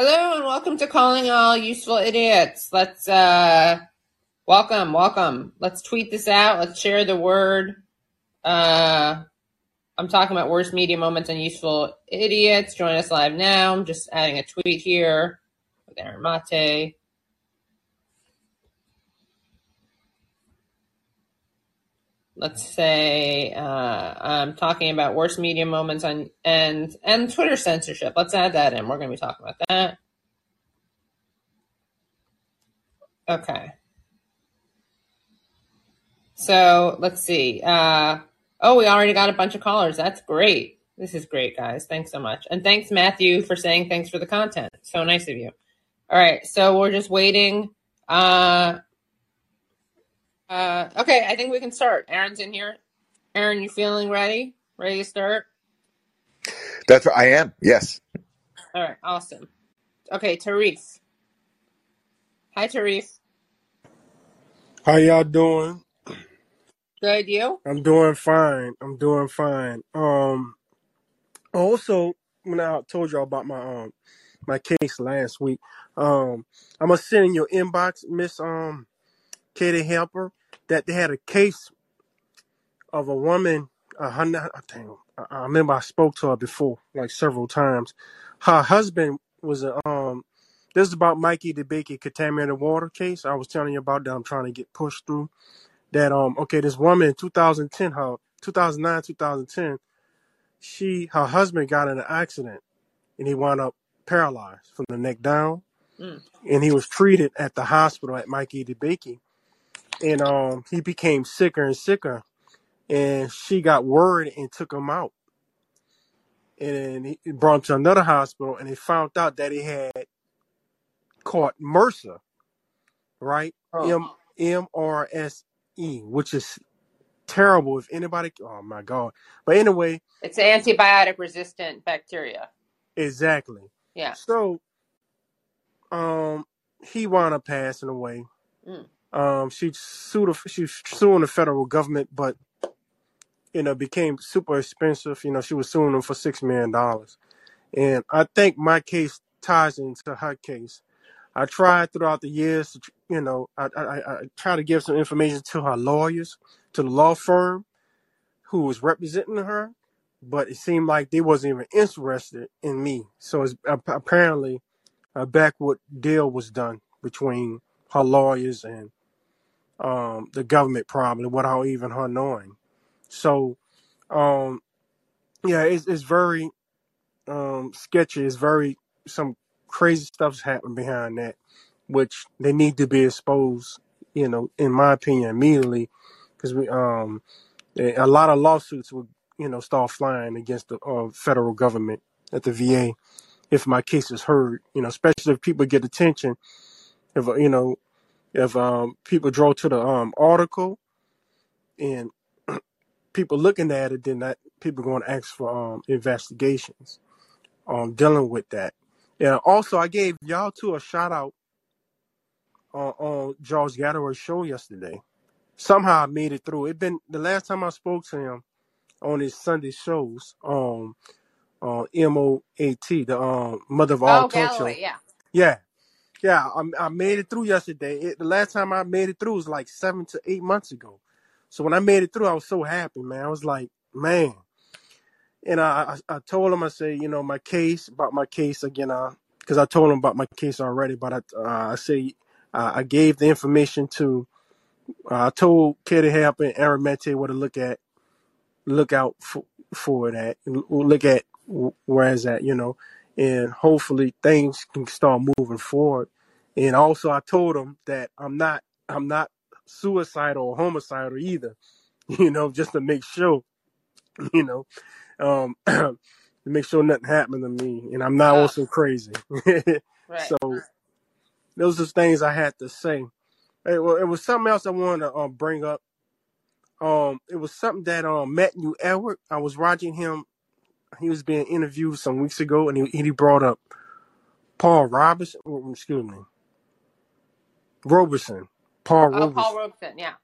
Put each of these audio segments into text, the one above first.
Hello and welcome to Calling All Useful Idiots. Let's uh welcome, welcome. Let's tweet this out. Let's share the word. Uh I'm talking about worst media moments and useful idiots. Join us live now. I'm just adding a tweet here with Aaron Mate. Let's say uh, I'm talking about worst media moments on and and Twitter censorship. Let's add that in. We're going to be talking about that. Okay. So let's see. Uh, oh, we already got a bunch of callers. That's great. This is great, guys. Thanks so much. And thanks, Matthew, for saying thanks for the content. So nice of you. All right. So we're just waiting. Uh, uh, okay, I think we can start. Aaron's in here. Aaron, you feeling ready? Ready to start? That's what I am. Yes. All right, awesome. Okay, Tarif. Hi, Tarif. How y'all doing? Good, you? I'm doing fine. I'm doing fine. Um, also, when I told y'all about my um my case last week, um, I'm gonna send in your inbox, Miss um Katie Halper, that they had a case of a woman. Uh, her, I think I I remember I spoke to her before, like several times. Her husband was a um. This is about Mikey DeBakey contaminated water case. I was telling you about that. I'm trying to get pushed through that. Um. Okay, this woman in 2010, her 2009, 2010, she her husband got in an accident and he wound up paralyzed from the neck down, Mm. and he was treated at the hospital at Mikey DeBakey, and um he became sicker and sicker, and she got worried and took him out. and he he brought him to another hospital and they found out that he had caught MRSA, right? Oh. M M R S E, which is terrible if anybody oh my god. But anyway, It's antibiotic resistant bacteria. exactly. Yeah. So um he wound up passing away. Mm. Um she sued a- she was suing the federal government, but you know, became super expensive. You know, she was suing them for six million dollars. And I think my case ties into her case. I tried throughout the years, to, you know, I, I, I to give some information to her lawyers, to the law firm who was representing her, but it seemed like they wasn't even interested in me. So it's, apparently a backward deal was done between her lawyers and um, the government, probably without even her knowing. So um, yeah, it's, it's very um, sketchy. It's very some crazy stuff's happening behind that, which they need to be exposed. You know, in my opinion, immediately, because we um a a lot of lawsuits would you know start flying against the uh, federal government at the VA if my case is heard. You know, especially if people get attention. If uh, you know if um people draw to the um article and people looking at it, then that people going to ask for um investigations um dealing with that. Yeah. Also, I gave y'all two a shout out on, on George Gatherer's show yesterday. Somehow I made it through. It been the last time I spoke to him on his Sunday shows. Um, uh, M O A T, the um mother of all Oh, show. Galloway, yeah. Yeah, yeah. I, I made it through yesterday. It, the last time I made it through was like seven to eight months ago. So when I made it through, I was so happy, man. I was like, man. And I, I, I told him, I said, you know, my case about my case again, uh, because I told him about my case already. But I, uh, I say, uh, I gave the information to, uh, I told Katie Halper and Aaron Mate what to look at, look out for, for that, look at where is that, you know, and hopefully things can start moving forward. And also, I told him that I'm not, I'm not suicidal or homicidal either, you know, just to make sure, you know, um, to make sure nothing happened to me, and I'm not also crazy. right. so those are things I had to say. Hey, well, it was something else I wanted to um, bring up. Um, it was something that um Matthew Edward. I was watching him. He was being interviewed some weeks ago, and he he brought up Paul Robinson. oh, Excuse me, Roberson. Paul Oh, Paul. Robeson, yeah.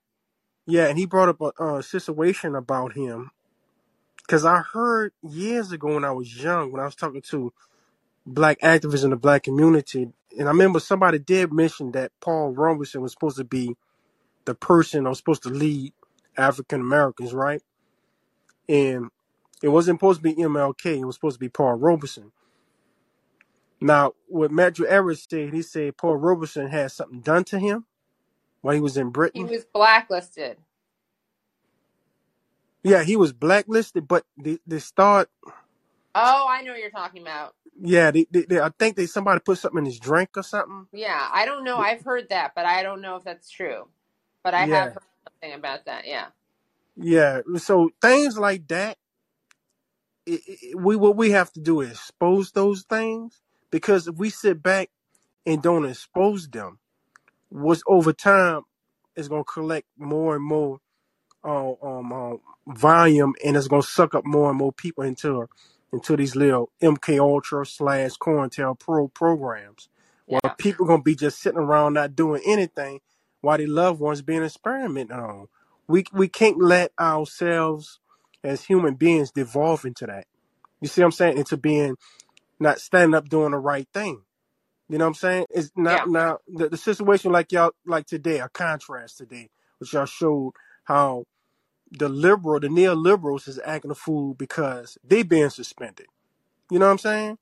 Yeah, and he brought up a, a situation about him because I heard years ago when I was young, when I was talking to black activists in the black community. And I remember somebody did mention that Paul Robeson was supposed to be the person that was supposed to lead African Americans, right? And it wasn't supposed to be MLK. It was supposed to be Paul Robeson. Now, what Matthew Ehret said, he said Paul Robeson had something done to him while he was in Britain. He was blacklisted. Yeah, he was blacklisted, but they, they start, Oh, I know what you're talking about. yeah, they, they, they, I think they somebody put something in his drink or something. Yeah, I don't know. I've heard that, but I don't know if that's true. But I have heard something about that. Yeah. yeah. So things like that, it, it, we what we have to do is expose those things because if we sit back and don't expose them, what's over time is going to collect more and more uh, um, um, volume, and it's going to suck up more and more people into into these little MK Ultra slash COINTELPRO programs, where Yeah. people going to be just sitting around not doing anything while their loved ones being experimented on. We we can't let ourselves as human beings devolve into that. You see what I'm saying? Into being not standing up doing the right thing. You know what I'm saying? It's Yeah. not now the, the situation like y'all like today, a contrast today, which y'all showed how the liberal, the neoliberals is acting a fool because they being suspended. You know what I'm saying?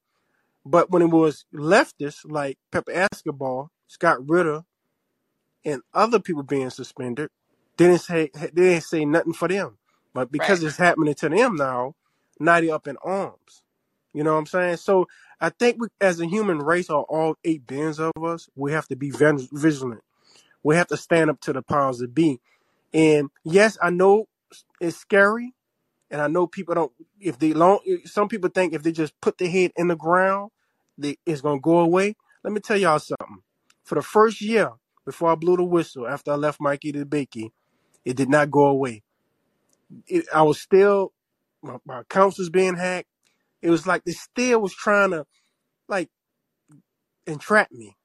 But when it was leftists like Pepe Escobar, Scott Ritter, and other people being suspended, they didn't say they didn't say nothing for them. But because Right. it's happening to them now, now they up in arms. You know what I'm saying? So I think we, as a human race, or all eight billions of us, we have to be ven- vigilant. We have to stand up to the powers that be. And yes, I know it's scary, and I know people don't. If they long, some people think if they just put their head in the ground, they, it's gonna go away. Let me tell y'all something. For the first year before I blew the whistle, after I left Mikey DeBakey, it did not go away. It, I was still my, my accounts was being hacked. It was like they still was trying to like entrap me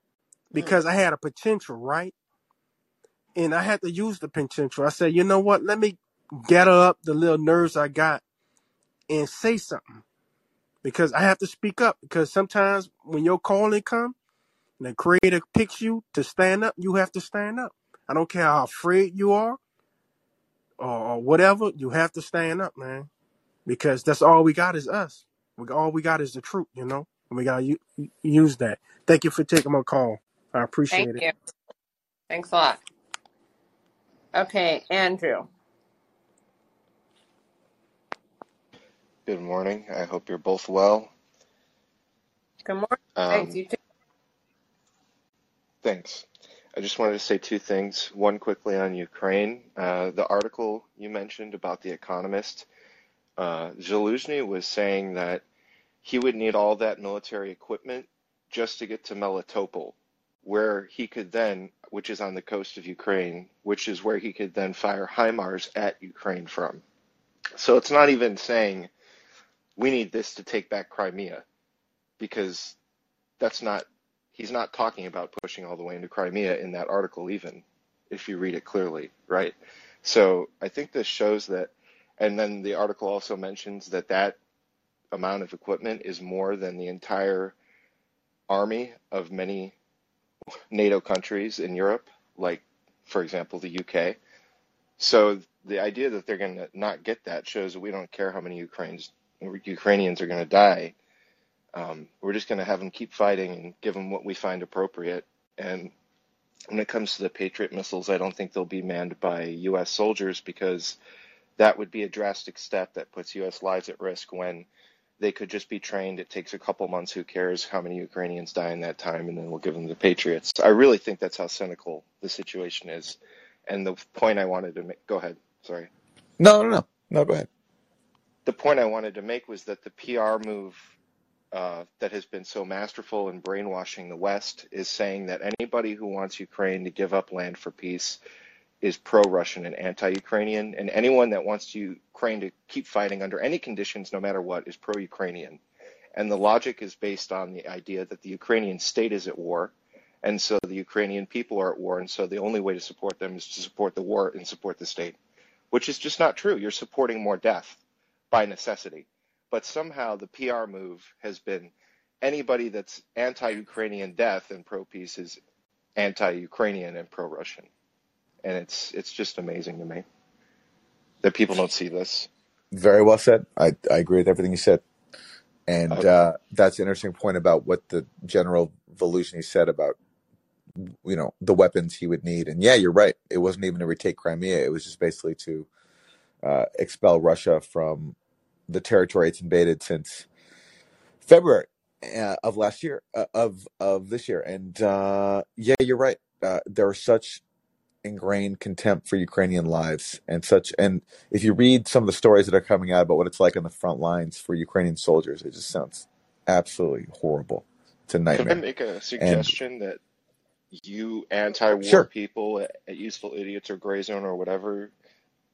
Mm. because I had a potential, right? And I had to use the potential. I said, you know what? Let me gather up the little nerves I got and say something because I have to speak up. Because sometimes when your calling come and the creator picks you to stand up, you have to stand up. I don't care how afraid you are or, or whatever. You have to stand up, man, because that's all we got is us. We all we got is the truth, you know. And we gotta u- use that. Thank you for taking my call. I Thank appreciate it. you. Thanks a lot. Okay, Andrew. Good morning. I hope you're both well. Good morning. Thanks. Um, You too. thanks. I just wanted to say two things. One quickly on Ukraine. Uh, the article you mentioned about The Economist, uh, Zaluzhny was saying that he would need all that military equipment just to get to Melitopol, where he could then, which is on the coast of Ukraine, which is where he could then fire HIMARS at Ukraine from. So it's not even saying we need this to take back Crimea, because that's not he's not talking about pushing all the way into Crimea in that article even if you read it clearly right? So I think this shows that and then the article also mentions that that amount of equipment is more than the entire army of many NATO countries in Europe like for example the UK so the idea that they're going to not get that shows that we don't care how many Ukrainians Ukrainians are going to die um, we're just going to have them keep fighting and give them what we find appropriate. And when it comes to the Patriot missiles, I don't think they'll be manned by U.S. soldiers because that would be a drastic step that puts U.S. lives at risk when they could just be trained. It takes a couple months. Who cares how many Ukrainians die in that time? And then we'll give them the Patriots. I really think that's how cynical the situation is. And the point I wanted to make, go ahead. Sorry. No, no, no. No, go ahead. The point I wanted to make was that the PR move uh, that has been so masterful in brainwashing the West is saying that anybody who wants Ukraine to give up land for peace is pro Russian and anti Ukrainian, and anyone that wants Ukraine to keep fighting under any conditions, no matter what, is pro Ukrainian. And the logic is based on the idea that the Ukrainian state is at war, and so the Ukrainian people are at war, and so the only way to support them is to support the war and support the state, which is just not true. You're supporting more death by necessity. But somehow the PR move has been anybody that's anti-Ukrainian death and pro-peace is anti-Ukrainian and pro-Russian, and it's it's just amazing to me that people don't see this. Very well said. I, I agree with everything you said. And Okay. uh, that's an interesting point about what the General Zaluzhny said about, you know, the weapons he would need. And yeah, you're right. It wasn't even to retake Crimea. It was just basically to uh, expel Russia from the territory it's invaded since February uh, of last year, uh, of of this year. And uh, yeah, you're right. Uh, there was such ingrained contempt for Ukrainian lives and such. And if you read some of the stories that are coming out about what it's like on the front lines for Ukrainian soldiers, it just sounds absolutely horrible. It's a Can I make a And suggestion that you anti-war sure, people at, at Useful Idiots or Gray Zone or whatever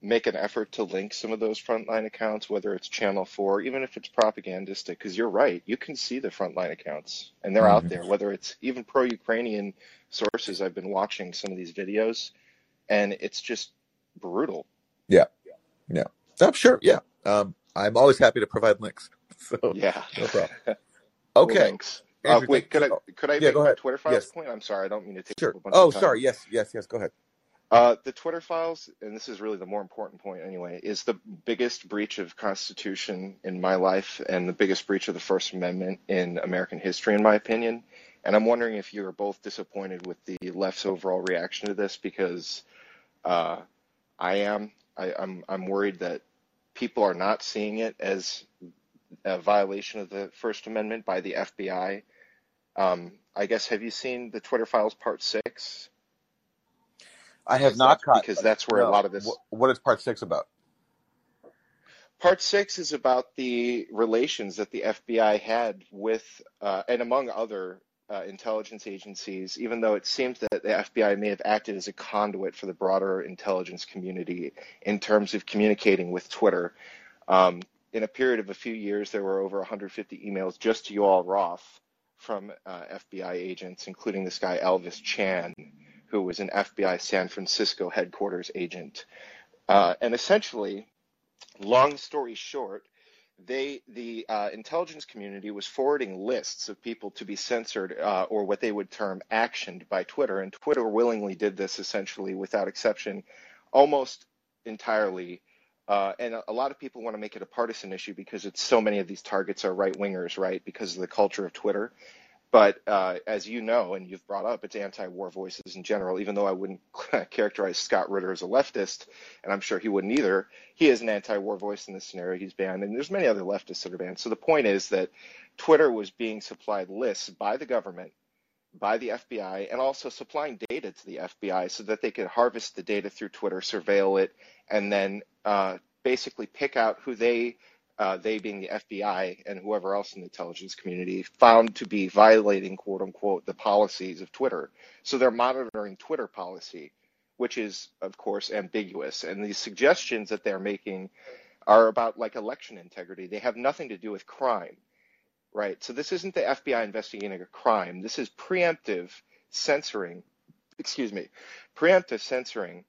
make an effort to link some of those frontline accounts, whether it's Channel 4, even if it's propagandistic, because you're right, you can see the frontline accounts and they're out hmm there, whether it's even pro-Ukrainian sources. I've been watching some of these videos and it's just brutal. yeah, yeah. I'm sure. Yeah. Um, I'm always happy to provide links. So Yeah. no problem. Okay, links. Uh, Andrew, thank wait, could I could I Yeah, make ahead. Twitter files Yes, point? I'm sorry, I don't mean to take sure. a bunch of Oh, sorry. Yes, yes, yes. Go ahead. Uh, the Twitter files, and this is really the more important point anyway, is the biggest breach of Constitution in my life and the biggest breach of the First Amendment in American history, in my opinion. And I'm wondering if you are both disappointed with the left's overall reaction to this because uh, I am. I, I'm I'm worried that people are not seeing it as a violation of the First Amendment by the FBI. Um, I guess have you seen the Twitter files part six? I have not caught. because that's where a lot of this What, what is part six about? Part six is about the relations that the FBI had with, uh, and among other uh, intelligence agencies, even though it seems that the FBI may have acted as a conduit for the broader intelligence community in terms of communicating with Twitter. Um, in a period of a few years, there were over 150 emails just to Yoel Roth from uh, FBI agents, including this guy Elvis Chan, who was an FBI San Francisco headquarters agent. Uh, and essentially, long story short, they the uh, intelligence community was forwarding lists of people to be censored uh, or what they would term actioned by Twitter, and Twitter willingly did this essentially without exception, almost entirely. Uh, and a, a lot of people want to make it a partisan issue because it's so many of these targets are right wingers, right? Because of the culture of Twitter. But uh, as you know, and you've brought up, it's anti-war voices in general. Even though I wouldn't characterize Scott Ritter as a leftist, and I'm sure he wouldn't either, he is an anti-war voice in this scenario. He's banned, and there's many other leftists that are banned. So the point is that Twitter was being supplied lists by the government, by the FBI, and also supplying data to the FBI so that they could harvest the data through Twitter, surveil it, and then uh, basically pick out who they uh, they being the FBI and whoever else in the intelligence community, found to be violating, quote unquote, the policies of Twitter. So they're monitoring Twitter policy, which is, of course, ambiguous. And these suggestions that they're making are about like election integrity. They have nothing to do with crime, right? So this isn't the FBI investigating a crime. This is preemptive censoring, excuse me, preemptive censoring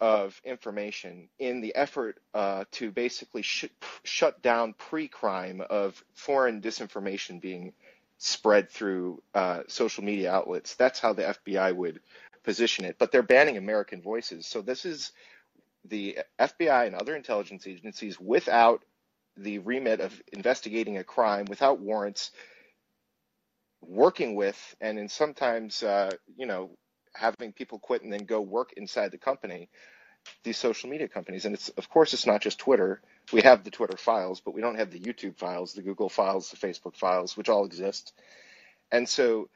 of information in the effort uh, to basically sh- shut down pre-crime of foreign disinformation being spread through uh, social media outlets. That's how the FBI would position it. But they're banning American voices. So this is the FBI and other intelligence agencies without the remit of investigating a crime, without warrants, working with, and in sometimes, uh, you know, having people quit and then go work inside the company these social media companies. And it's, of course, it's not just Twitter. We have the Twitter files, but we don't have the YouTube files, the Google files, the Facebook files, which all exist. And so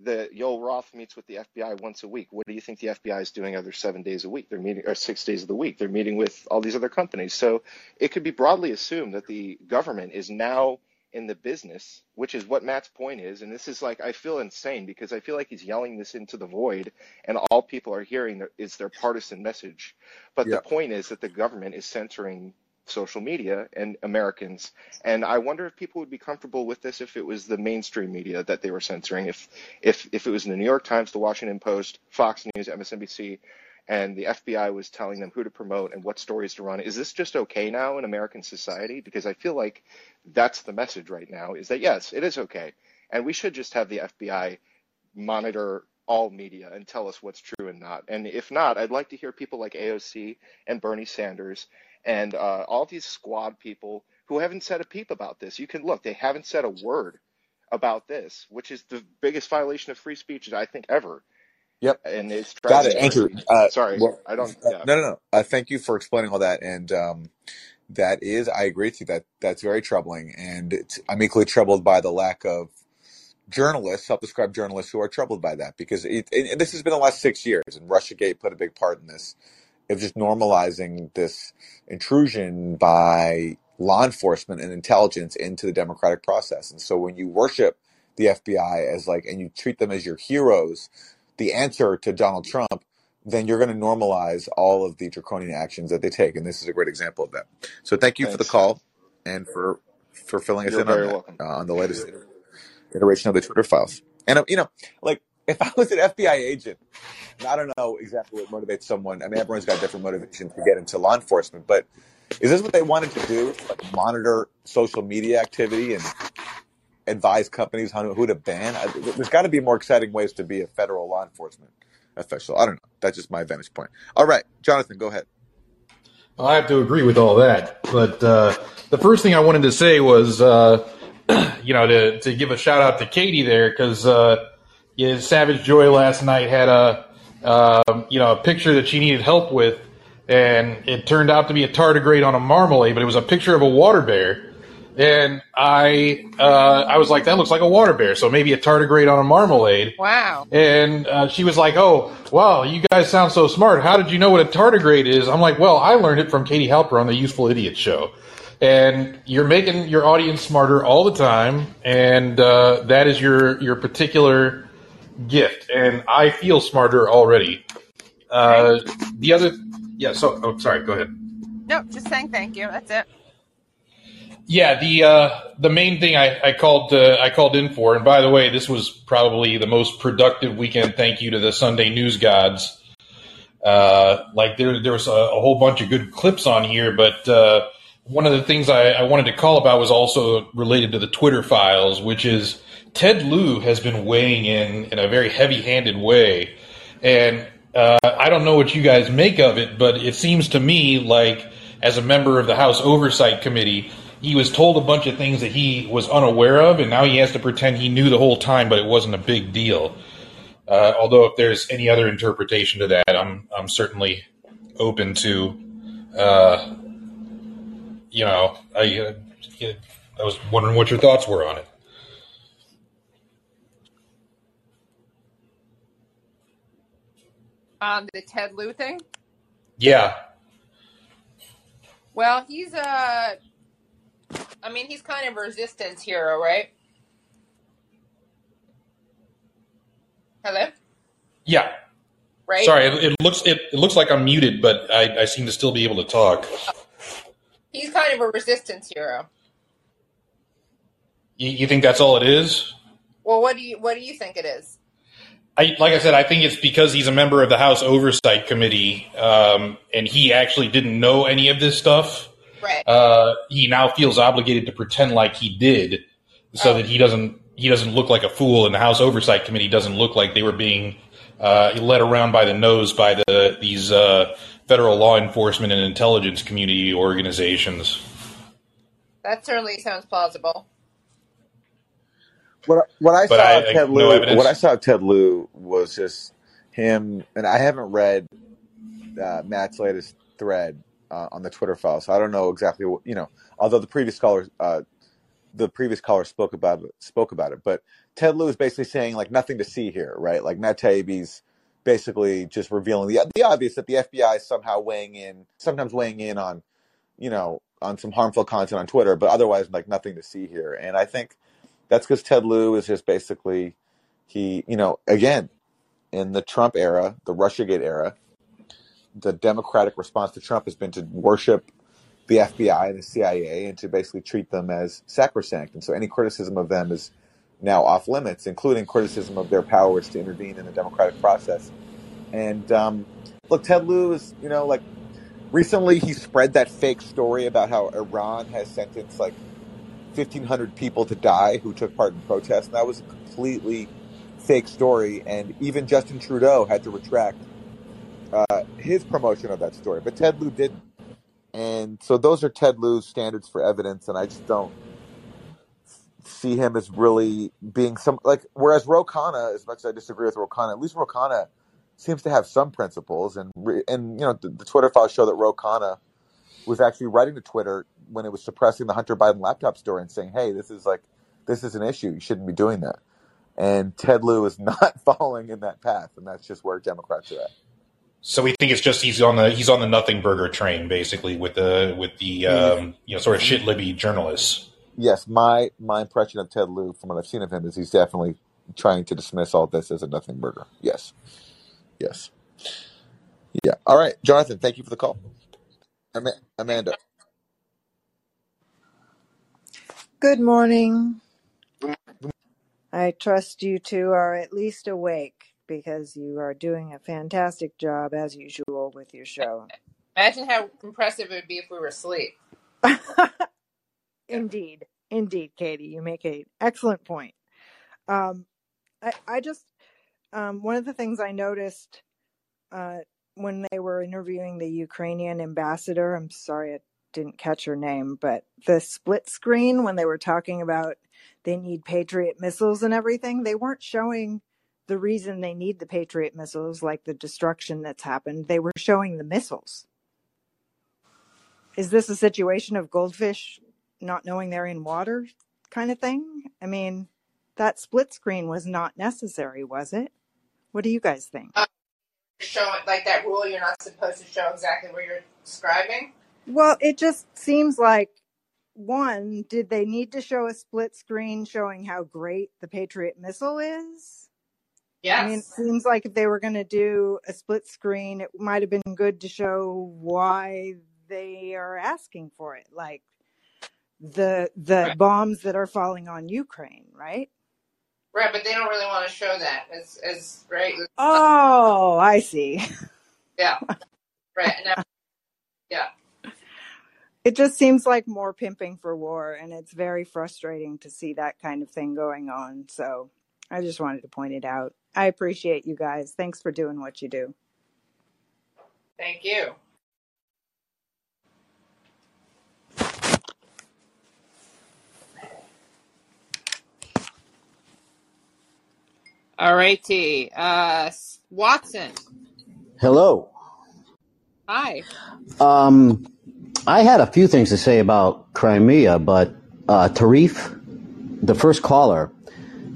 the Yoel Roth meets with the FBI once a week. What do you think the FBI is doing other seven days a week? They're meeting, or six days of the week. They're meeting with all these other companies. So it could be broadly assumed that the government is now in the business, which is what Matt's point is. And this is like, I feel insane because I feel like he's yelling this into the void, and all people are hearing is their partisan message. But Yeah. the point is that the government is censoring social media and Americans. And I wonder if people would be comfortable with this if it was the mainstream media that they were censoring. If if if it was the New York Times, the Washington Post, Fox News, MSNBC, and the FBI was telling them who to promote and what stories to run. Is this just okay now in American society? Because I feel like that's the message right now is that yes, it is okay. And we should just have the FBI monitor all media and tell us what's true and not. And if not, I'd like to hear people like AOC and Bernie Sanders and uh, all these squad people who haven't said a peep about this. You can look; they haven't said a word about this, which is the biggest violation of free speech I think ever. Yep. And it's Got it. Andrew, uh, Sorry, well, I don't. uh, Yeah. no, no, no. Uh, thank you for explaining all that. And um, that is, I agree with you. That that's very troubling, and it's, I'm equally troubled by the lack of journalists, self-described journalists, who are troubled by that because it, and this has been the last six years, and RussiaGate put a big part in this of just normalizing this intrusion by law enforcement and intelligence into the democratic process. And so when you worship the FBI as like, and you treat them as your heroes, the answer to Donald Trump, then you're going to normalize all of the draconian actions that they take. And this is a great example of that. So thank you for the call and for for filling us You're in on that uh, on the latest iteration of the Twitter files. And uh, you know, like if I was an FBI agent, I don't know exactly what motivates someone. I mean, everyone's got different motivations to get into law enforcement, but is this what they wanted to do? Like monitor social media activity and advise companies on who to ban? I, there's got to be more exciting ways to be a federal law enforcement official. I don't know. That's just my vantage point. All right, Jonathan, go ahead. I have to agree with all that. But uh, the first thing I wanted to say was, uh, you know, to, to give a shout out to Katie there because uh, yeah, Savage Joy last night had a, uh, you know, a picture that she needed help with, and it turned out to be a tardigrade on a marmalade, but it was a picture of a water bear. And I, uh, I was like, that looks like a water bear, so maybe a tardigrade on a marmalade. Wow. And uh, she was like, "Oh, wow, you guys sound so smart. How did you know what a tardigrade is?" I'm like, "Well, I learned it from Katie Halper on the Useful Idiot Show." And you're making your audience smarter all the time, and uh, that is your your particular gift. And I feel smarter already. Uh, the other, yeah. So, oh, sorry. Go ahead. No, just saying thank you. That's it. Yeah, the uh, the main thing I, I called uh, I called in for, and by the way, this was probably the most productive weekend. Thank you to the Sunday News Gods. Uh, like there there was a, a whole bunch of good clips on here, but uh, one of the things I, I wanted to call about was also related to the Twitter files, which is Ted Lieu has been weighing in in a very heavy handed way, and uh, I don't know what you guys make of it, but it seems to me like as a member of the House Oversight Committee he was told a bunch of things that he was unaware of, and now he has to pretend he knew the whole time, but it wasn't a big deal. Uh, although, if there's any other interpretation to that, I'm I'm certainly open to. Uh, you know, I uh, I was wondering what your thoughts were on it. On the Ted Lieu thing. Yeah, Well, he's a. I mean, he's kind of a resistance hero, right? Hello. yeah. Right. Sorry, it, it looks it, it looks like I'm muted, but I, I seem to still be able to talk. He's kind of a resistance hero. You, you think that's all it is? Well, what do you what do you think it is? I, like I said, I think it's because he's a member of the House Oversight Committee, um, and he actually didn't know any of this stuff. Right. Uh, he now feels obligated to pretend like he did, so Oh. that he doesn't he doesn't look like a fool, and the House Oversight Committee doesn't look like they were being uh, led around by the nose by the these uh, federal law enforcement and intelligence community organizations. that certainly sounds plausible. What what I But saw I- of I- Ted no what I saw of Ted Lieu was just him, and I haven't read uh, Matt's latest thread uh, on the Twitter file, so I don't know exactly what you know. Although the previous caller, uh, the previous caller spoke about it, spoke about it, but Ted Lieu is basically saying like nothing to see here, right? Like Matt Taibbi's basically just revealing the the obvious that the FBI is somehow weighing in, sometimes weighing in on, you know, on some harmful content on Twitter, but otherwise like nothing to see here. And I think that's because Ted Lieu is just basically he, you know, again, in the Trump era, the Russiagate era, the Democratic response to Trump has been to worship the FBI and the CIA and to basically treat them as sacrosanct. And so any criticism of them is now off limits, including criticism of their powers to intervene in the democratic process. And um, look, Ted Lieu is, you know, like recently he spread that fake story about how Iran has sentenced like 1,500 people to die who took part in protests. And that was a completely fake story. And even Justin Trudeau had to retract uh, his promotion of that story, but Ted Lieu didn't. And so those are Ted Lieu's standards for evidence, and I just don't see him as really being some like. Whereas Ro Khanna, as much as I disagree with Ro Khanna, at least Ro Khanna seems to have some principles, and and you know the, the Twitter files show that Ro Khanna was actually writing to Twitter when it was suppressing the Hunter Biden laptop story and saying, "Hey, this is like this is an issue. You shouldn't be doing that." And Ted Lieu is not following in that path, and that's just where Democrats are at. So we think it's just he's on the he's on the nothing burger train, basically, with the with the um, you know sort of shit libby journalists. Yes, my my impression of Ted Lieu, from what I've seen of him, is he's definitely trying to dismiss all this as a nothing burger. Yes, yes, yeah. All right, Jonathan, thank you for the call. Ama- Amanda, Good morning. I trust you two are at least awake because you are doing a fantastic job as usual with your show. Imagine how impressive it would be if we were asleep. indeed, indeed, Katie, you make an excellent point. Um, I, I just um, one of the things I noticed uh, when they were interviewing the Ukrainian ambassador. I'm sorry I didn't catch her name, but the split screen when they were talking about they need Patriot missiles and everything, they weren't showing the reason they need the Patriot missiles, like the destruction that's happened. They were showing the missiles. Is this a situation of goldfish not knowing they're in water kind of thing? I mean, that split screen was not necessary, was it? What do you guys think? Uh, show it like that rule. You're not supposed to show exactly what you're describing. Well, it just seems like one, did they need to show a split screen showing how great the Patriot missile is? I mean, it seems like if they were going to do a split screen, it might have been good to show why they are asking for it, like the the Right. bombs that are falling on Ukraine, right? Right, but they don't really want to show that as as right. Oh, I see. Yeah. Right. Now, yeah. It just seems like more pimping for war, and it's very frustrating to see that kind of thing going on. So I just wanted to point it out. I appreciate you guys. Thanks for doing what you do. Thank you. All righty. Uh, Watson. Hello. Hi. Um, I had a few things to say about Crimea, but uh, Tarif, the first caller,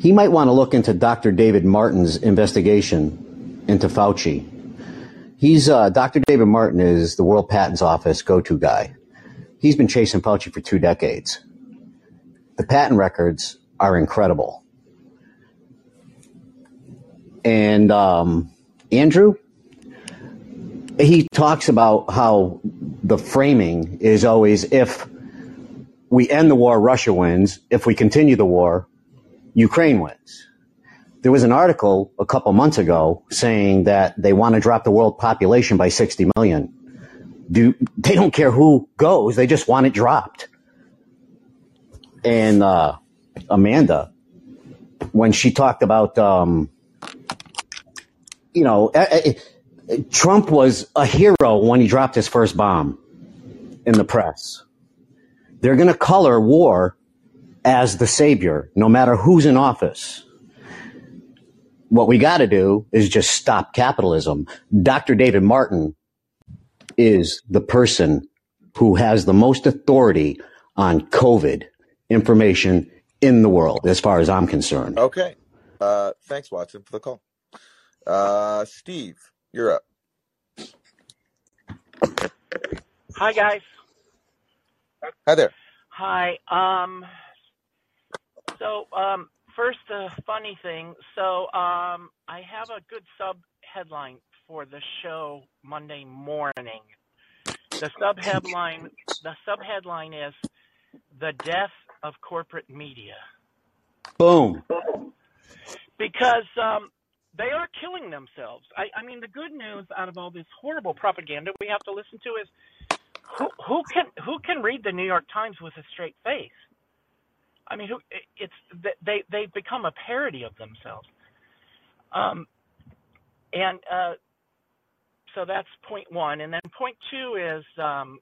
he might want to look into Dr. David Martin's investigation into Fauci. He's uh, Dr. David Martin is the World Patents Office go-to guy. He's been chasing Fauci for two decades. The patent records are incredible. And um, Andrew, he talks about how the framing is always if we end the war, Russia wins. If we continue the war, Ukraine wins. There was an article a couple months ago saying that they want to drop the world population by 60 million. Do, they don't care who goes, they just want it dropped. And uh, Amanda, when she talked about, um, you know, eh, eh, Trump was a hero when he dropped his first bomb in the press. They're going to color war as the savior, no matter who's in office. What we got to do is just stop capitalism. Dr. David Martin is the person who has the most authority on COVID information in the world, as far as I'm concerned. okay. Uh, thanks, Watson, for the call. Uh, Steve, you're up. Hi guys. Hi there. Hi. Um. So um. First, a funny thing. So um. I have a good sub headline for the show Monday morning. The sub headline. The sub headline is the death of corporate media Boom. because um. They are killing themselves. I, I mean, the good news out of all this horrible propaganda we have to listen to is who, who can who can read the New York Times with a straight face? I mean, who? It's they they've become a parody of themselves. Um, and uh, so that's point one, and then point two is um,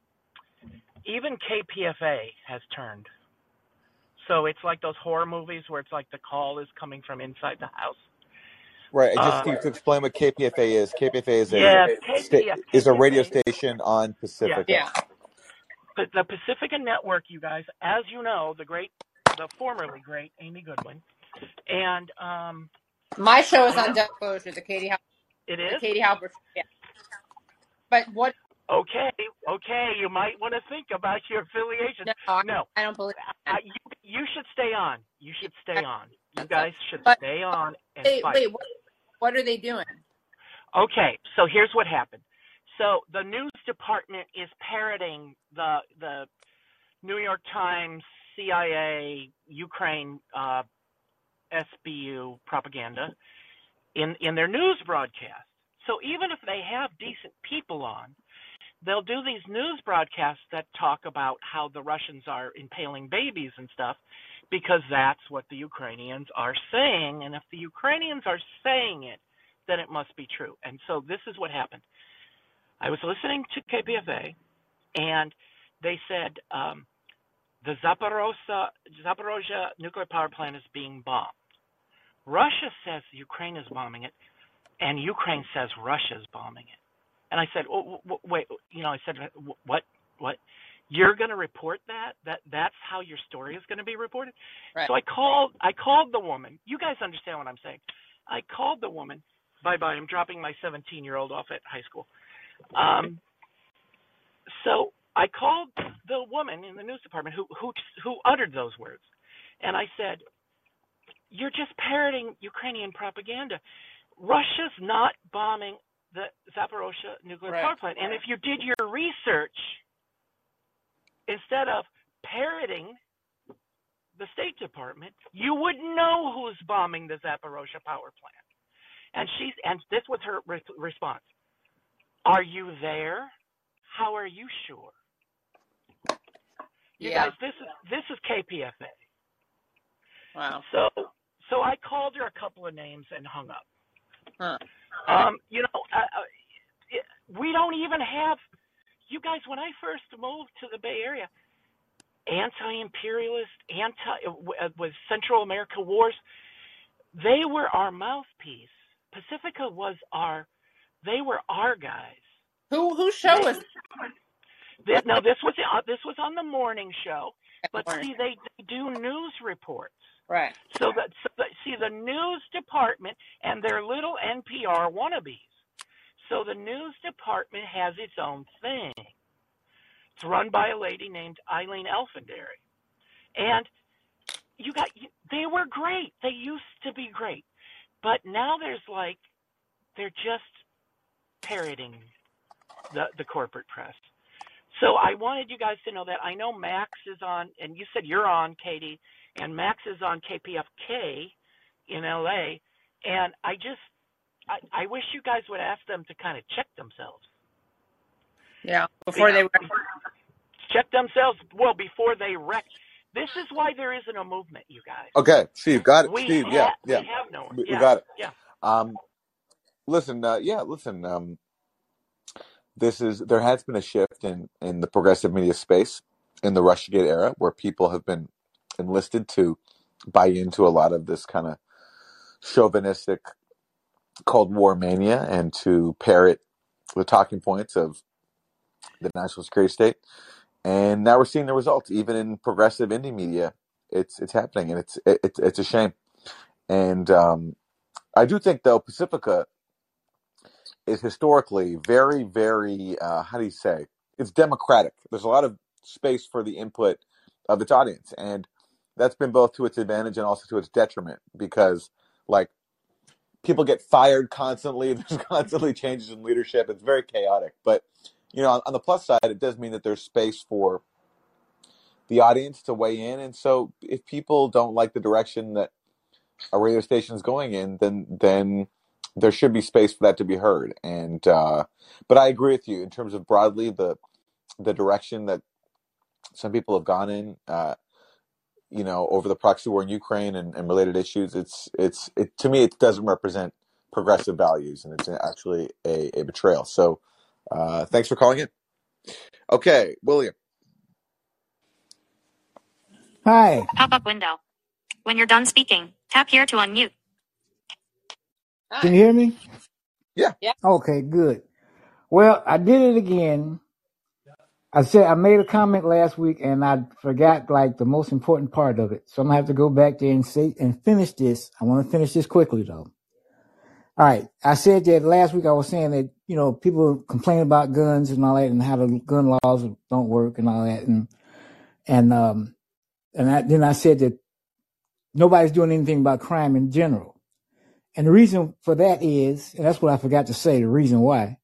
even KPFA has turned. So it's like those horror movies where it's like the call is coming from inside the house. Right. And just Uh, Steve, to explain what KPFA is, KPFA is a yeah, sta- KPF, is a radio station on yeah, Pacifica. Yeah. but the Pacifica Network, you guys, as you know, the great, the formerly great Amy Goodman, and um, My show is on Disclosure, the Katie Hal- it the. Katie Halper. Yeah. But what? Okay, okay, you might want to think about your affiliation. No, I, No, I don't believe I, that. you you should stay on. You should stay on. You guys should But stay on and wait, fight. wait. What, what are they doing? Okay, so here's what happened. So the news department is parroting the the New York Times, CIA, Ukraine, uh, SBU propaganda in in their news broadcast. So even if they have decent people on, they'll do these news broadcasts that talk about how the Russians are impaling babies and stuff because that's what the Ukrainians are saying and if the Ukrainians are saying it then it must be true. And so this is what happened. I was listening to KPFA and they said um, the Zaporozhye nuclear power plant is being bombed. Russia says Ukraine is bombing it, and Ukraine says Russia is bombing it. And I said, oh, wait, you know, I said, what, what? You're going to report that? That that's how your story is going to be reported? Right. So I called, I called the woman. You guys understand what I'm saying? I called the woman. Bye bye. I'm dropping my 17 year old off at high school. Um, so I called the woman in the news department who who who uttered those words, and I said, "You're just parroting Ukrainian propaganda. Russia's not bombing the Zaporozhye nuclear Right. power plant. And if you did your research, instead of parroting the State Department, you would know who's bombing the Zaporozhye power plant." And she's and this was her re- response. Are you there? How are you sure? You Yeah. guys, this is this is KPFA. Wow. So so I called her a couple of names and hung up. Huh. Um, you know, uh, uh, we don't even have you guys. When I first moved to the Bay Area, anti-imperialist, anti uh, with Central America wars, they were our mouthpiece. Pacifica was our, they were our guys. Who whose show is this, now this was uh, this was on the morning show, but morning? see they, they do news reports. Right. So that, so that see the news department and their little NPR wannabes. So the news department has its own thing. It's run by a lady named Eileen Elfendary, and you got they were great. They used to be great, but now there's like they're just parroting the the corporate press. So I wanted you guys to know that I know Max is on, and you said you're on, Katie, and Max is on KPFK in LA, and I just I, I wish you guys would ask them to kind of check themselves. Yeah. Before they wreck. Check themselves well before they wreck. This is why there isn't a movement, you guys. Okay, Steve, got it. We Steve, have yeah, yeah, we have no one. we, we got it. yeah. Um, listen, uh, yeah, listen. Um, this is there has been a shift in in the progressive media space in the RussiaGate era, where people have been enlisted to buy into a lot of this kind of chauvinistic Cold War mania and to parrot the talking points of the national security state. And now we're seeing the results, even in progressive indie media. It's it's happening, and it's it, it's it's a shame. And um, I do think, though, Pacifica is historically very, very, uh, how do you say? It's democratic. There's a lot of space for the input of its audience. And that's been both to its advantage and also to its detriment because, like, people get fired constantly. There's constantly changes in leadership. It's very chaotic. But, you know, on, on the plus side, it does mean that there's space for the audience to weigh in. And so if people don't like the direction that a radio station is going in, then then there should be space for that to be heard. And uh, but I agree with you in terms of broadly the the direction that some people have gone in. Uh, you know, over the proxy war in Ukraine and, and related issues, it's it's it to me it doesn't represent progressive values, and it's actually a, a betrayal. So, uh, thanks for calling in. Okay, William. Hi. Pop up window. When you're done speaking, tap here to unmute. Can you hear me? Yeah. Yeah. Okay, good. Well, I did it again. I said I made a comment last week and I forgot like the most important part of it. So I'm gonna have to go back there and say and finish this. I want to finish this quickly though. All right. I said that last week I was saying that, you know, people complain about guns and all that and how the gun laws don't work and all that and and um and I, then I said that nobody's doing anything about crime in general. And the reason for that is, and that's what I forgot to say, the reason why,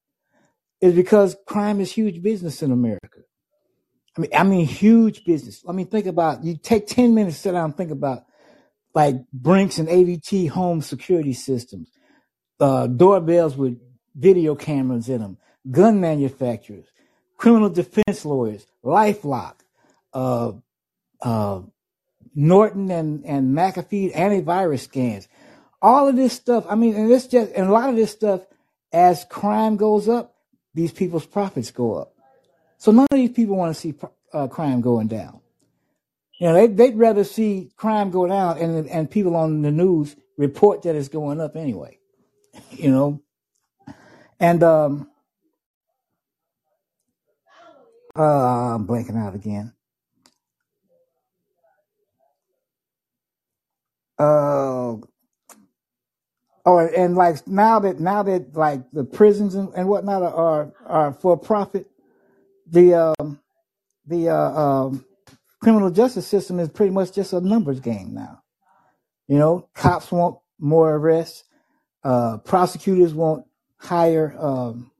is because crime is huge business in America. I mean, I mean, huge business. I mean, think about, you take 10 minutes to sit down and think about like Brinks and ADT home security systems, uh, doorbells with video cameras in them, gun manufacturers, criminal defense lawyers, LifeLock, uh, uh, Norton and, and McAfee antivirus scans, all of this stuff. I mean, and it's just, and a lot of this stuff, as crime goes up, these people's profits go up. So none of these people want to see uh, crime going down. You know, they, they'd rather see crime go down and, and people on the news report that it's going up anyway, you know? And, um, uh, I'm blanking out again. Uh, oh, and like now that now that like the prisons and, and whatnot are, are are for profit, the um the uh, um criminal justice system is pretty much just a numbers game now. You know, cops want more arrests, uh, prosecutors want higher um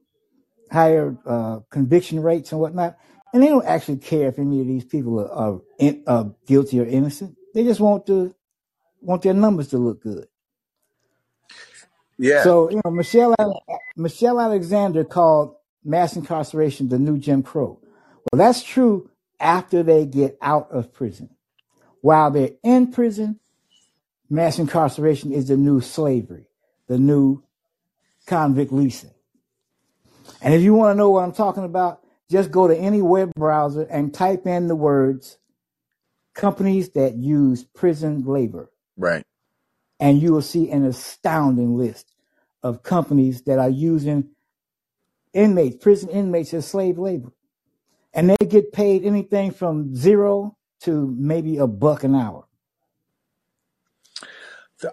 higher uh, conviction rates and whatnot, and they don't actually care if any of these people are, are, in, are guilty or innocent. They just want to want their numbers to look good. Yeah. So you know, Michelle Michelle Alexander called mass incarceration the new Jim Crow. Well, that's true after they get out of prison. While they're in prison, mass incarceration is the new slavery, the new convict leasing. And if you want to know what I'm talking about, just go to any web browser and type in the words companies that use prison labor Right. And you will see an astounding list of companies that are using inmates, prison inmates as slave labor. And they get paid anything from zero to maybe a buck an hour.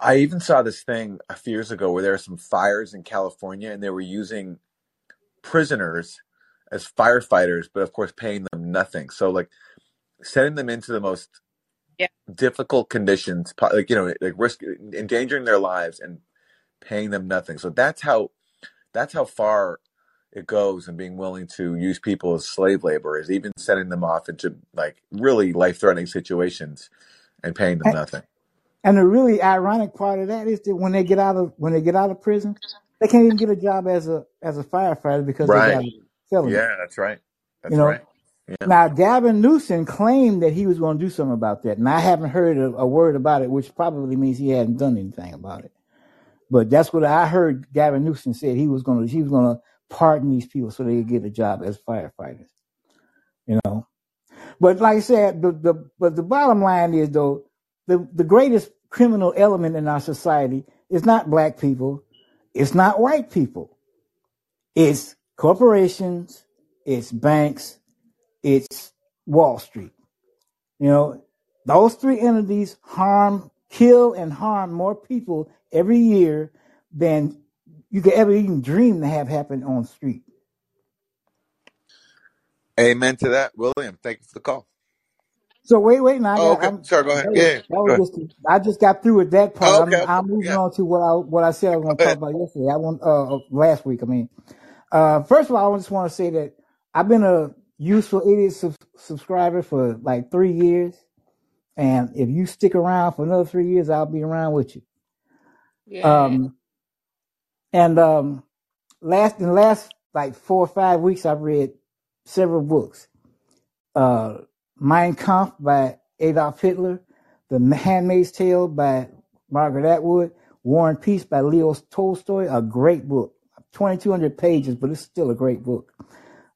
I even saw this thing a few years ago where there were some fires in California and they were using prisoners as firefighters, but of course paying them nothing. So like sending them into the most Yeah. difficult conditions, po- like you know, like risk endangering their lives and paying them nothing. So that's how that's how far it goes and being willing to use people as slave labor is even sending them off into like really life threatening situations and paying them And, nothing. and the really ironic part of that is that when they get out of when they get out of prison, they can't even get a job as a as a firefighter because they Right. got a felony. Yeah, that's right. You That's know, right. Yeah. Now, Gavin Newsom claimed that he was going to do something about that, and I haven't heard a, a word about it, which probably means he hadn't done anything about it. But that's what I heard. Gavin Newsom said he was going to he was going to pardon these people so they could get a job as firefighters. You know, but like I said, the the but the bottom line is though the the greatest criminal element in our society is not black people, it's not white people, it's corporations, it's banks, it's Wall Street. You know, those three entities harm, kill, and harm more people every year than you could ever even dream to have happen on the street. Amen to that, William. Thank you for the call. So wait, wait, now I Oh, okay. I'm Sorry. Go ahead. that Yeah. that was ahead. just I just got through with that part. Oh, I'm okay. Okay. I'm moving Yeah. on to what I what I said I was going to talk about yesterday. I want uh last week. I mean, uh, first of all, I just want to say that I've been a useful idiot sub- subscriber for like three years, and if you stick around for another three years, I'll be around with you. Yeah. Um, and um, last in the last like four or five weeks, I've read several books. Uh, Mein Kampf by Adolf Hitler, The Handmaid's Tale by Margaret Atwood, War and Peace by Leo Tolstoy, a great book. 2,200 pages, but it's still a great book.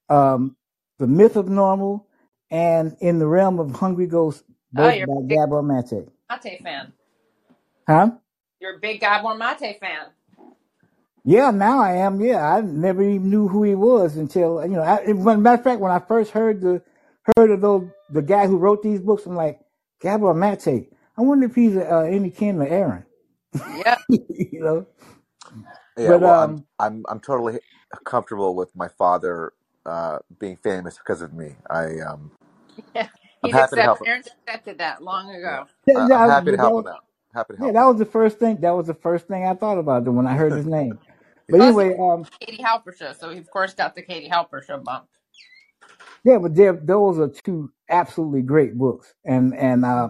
Um, the Myth of Normal and In the Realm of Hungry Ghosts, Oh, both you're by a big Gabor Mate. Mate fan. Huh? You're a big Gabor Mate fan. Yeah, now I am. Yeah, I never even knew who he was until you know. I, as a matter of fact, when I first heard the heard of those the guy who wrote these books, I'm like Gabor Mate. I wonder if he's uh, any kin to Aaron. Yep. you know. Yeah, But well, I'm um, I'm I'm totally comfortable with my father uh, being famous because of me. I um Yeah. I'm He'd happy to help. Aaron's accepted that long ago. yeah, I, yeah, I'm happy to help was him out. Happy to yeah, help that was the first thing. That was the first thing I thought about when I heard his name. But Plus, anyway, um, Katie Halper show, so he of course got the Katie Halper show bump. yeah, but there, those are two absolutely great books, and and uh,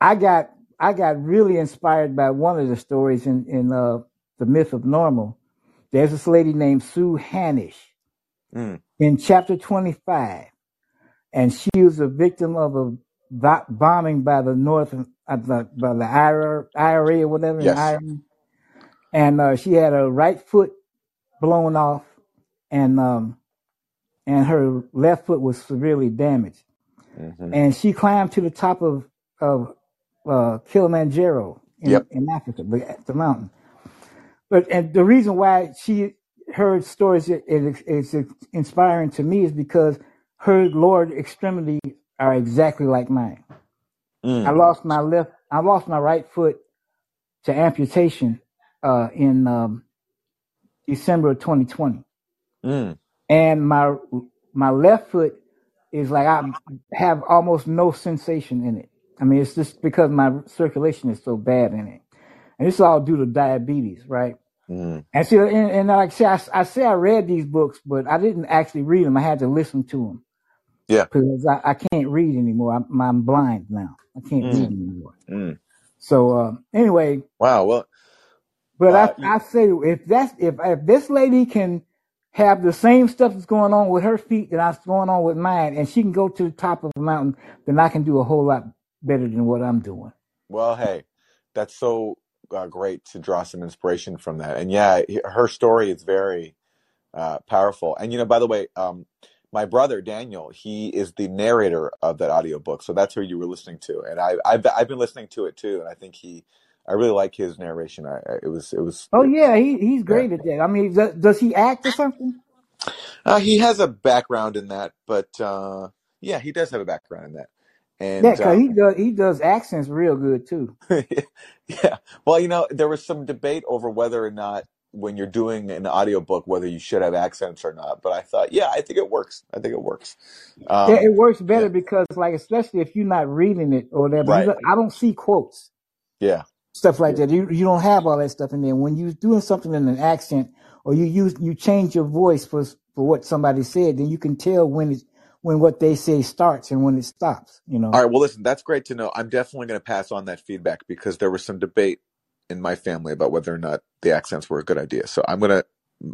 I got I got really inspired by one of the stories in in uh, the Myth of Normal. There's this lady named Sue Hanish Mm. In chapter 25, and she was a victim of a bo- bombing by the North uh, the, by the IRA, IRA or whatever in Ireland, and uh, she had her right foot blown off, and um, and her left foot was severely damaged. hmm and she climbed to the top of of uh, Kilimanjaro in, Yep. in Africa, the, the mountain. But and the reason why she her stories is, is, is inspiring to me is because her lower extremities are exactly like mine. I Mm. lost my left, I lost my right foot to amputation uh, in um, December of 2020 Mm. and my my left foot is like I have almost no sensation in it. I mean, it's just because my circulation is so bad in it, and it's all due to diabetes, right? Mm. And see, and, and like I say, I, I say I read these books, but I didn't actually read them. I had to listen to them Yeah. because I, I can't read anymore. I'm, I'm blind now. I can't read Mm. anymore. Mm. So uh, anyway, Wow. Well, But uh, I, I say if that's if if this lady can have the same stuff that's going on with her feet that's going on with mine, and she can go to the top of the mountain, then I can do a whole lot better than what I'm doing. well, hey, that's so uh, great to draw some inspiration from that. And yeah, her story is very uh, powerful. And you know, by the way, um, my brother Daniel, he is the narrator of that audiobook. So that's who you were listening to, and I, I've I've been listening to it too, and I think he, I really like his narration. I, it was it was Oh yeah, he he's yeah. great at that. I mean, does, does he act or something? Uh, he has a background in that, but uh, yeah, he does have a background in that. Yeah, And cause he um, does he does accents real good too. yeah, well, you know, there was some debate over whether or not when you're doing an audiobook whether you should have accents or not. But I thought, yeah, I think it works. I think it works. Yeah, Um, it works yeah, better because like especially if you're not reading it or whatever, right. I don't see quotes. Yeah, stuff like yeah, that. You you don't have all that stuff in there. When you're doing something in an accent or you use you change your voice for for what somebody said, then you can tell when it when what they say starts and when it stops. You know. All right. Well, listen, that's great to know. I'm definitely going to pass on that feedback because there was some debate in my family about whether or not the accents were a good idea. So I'm gonna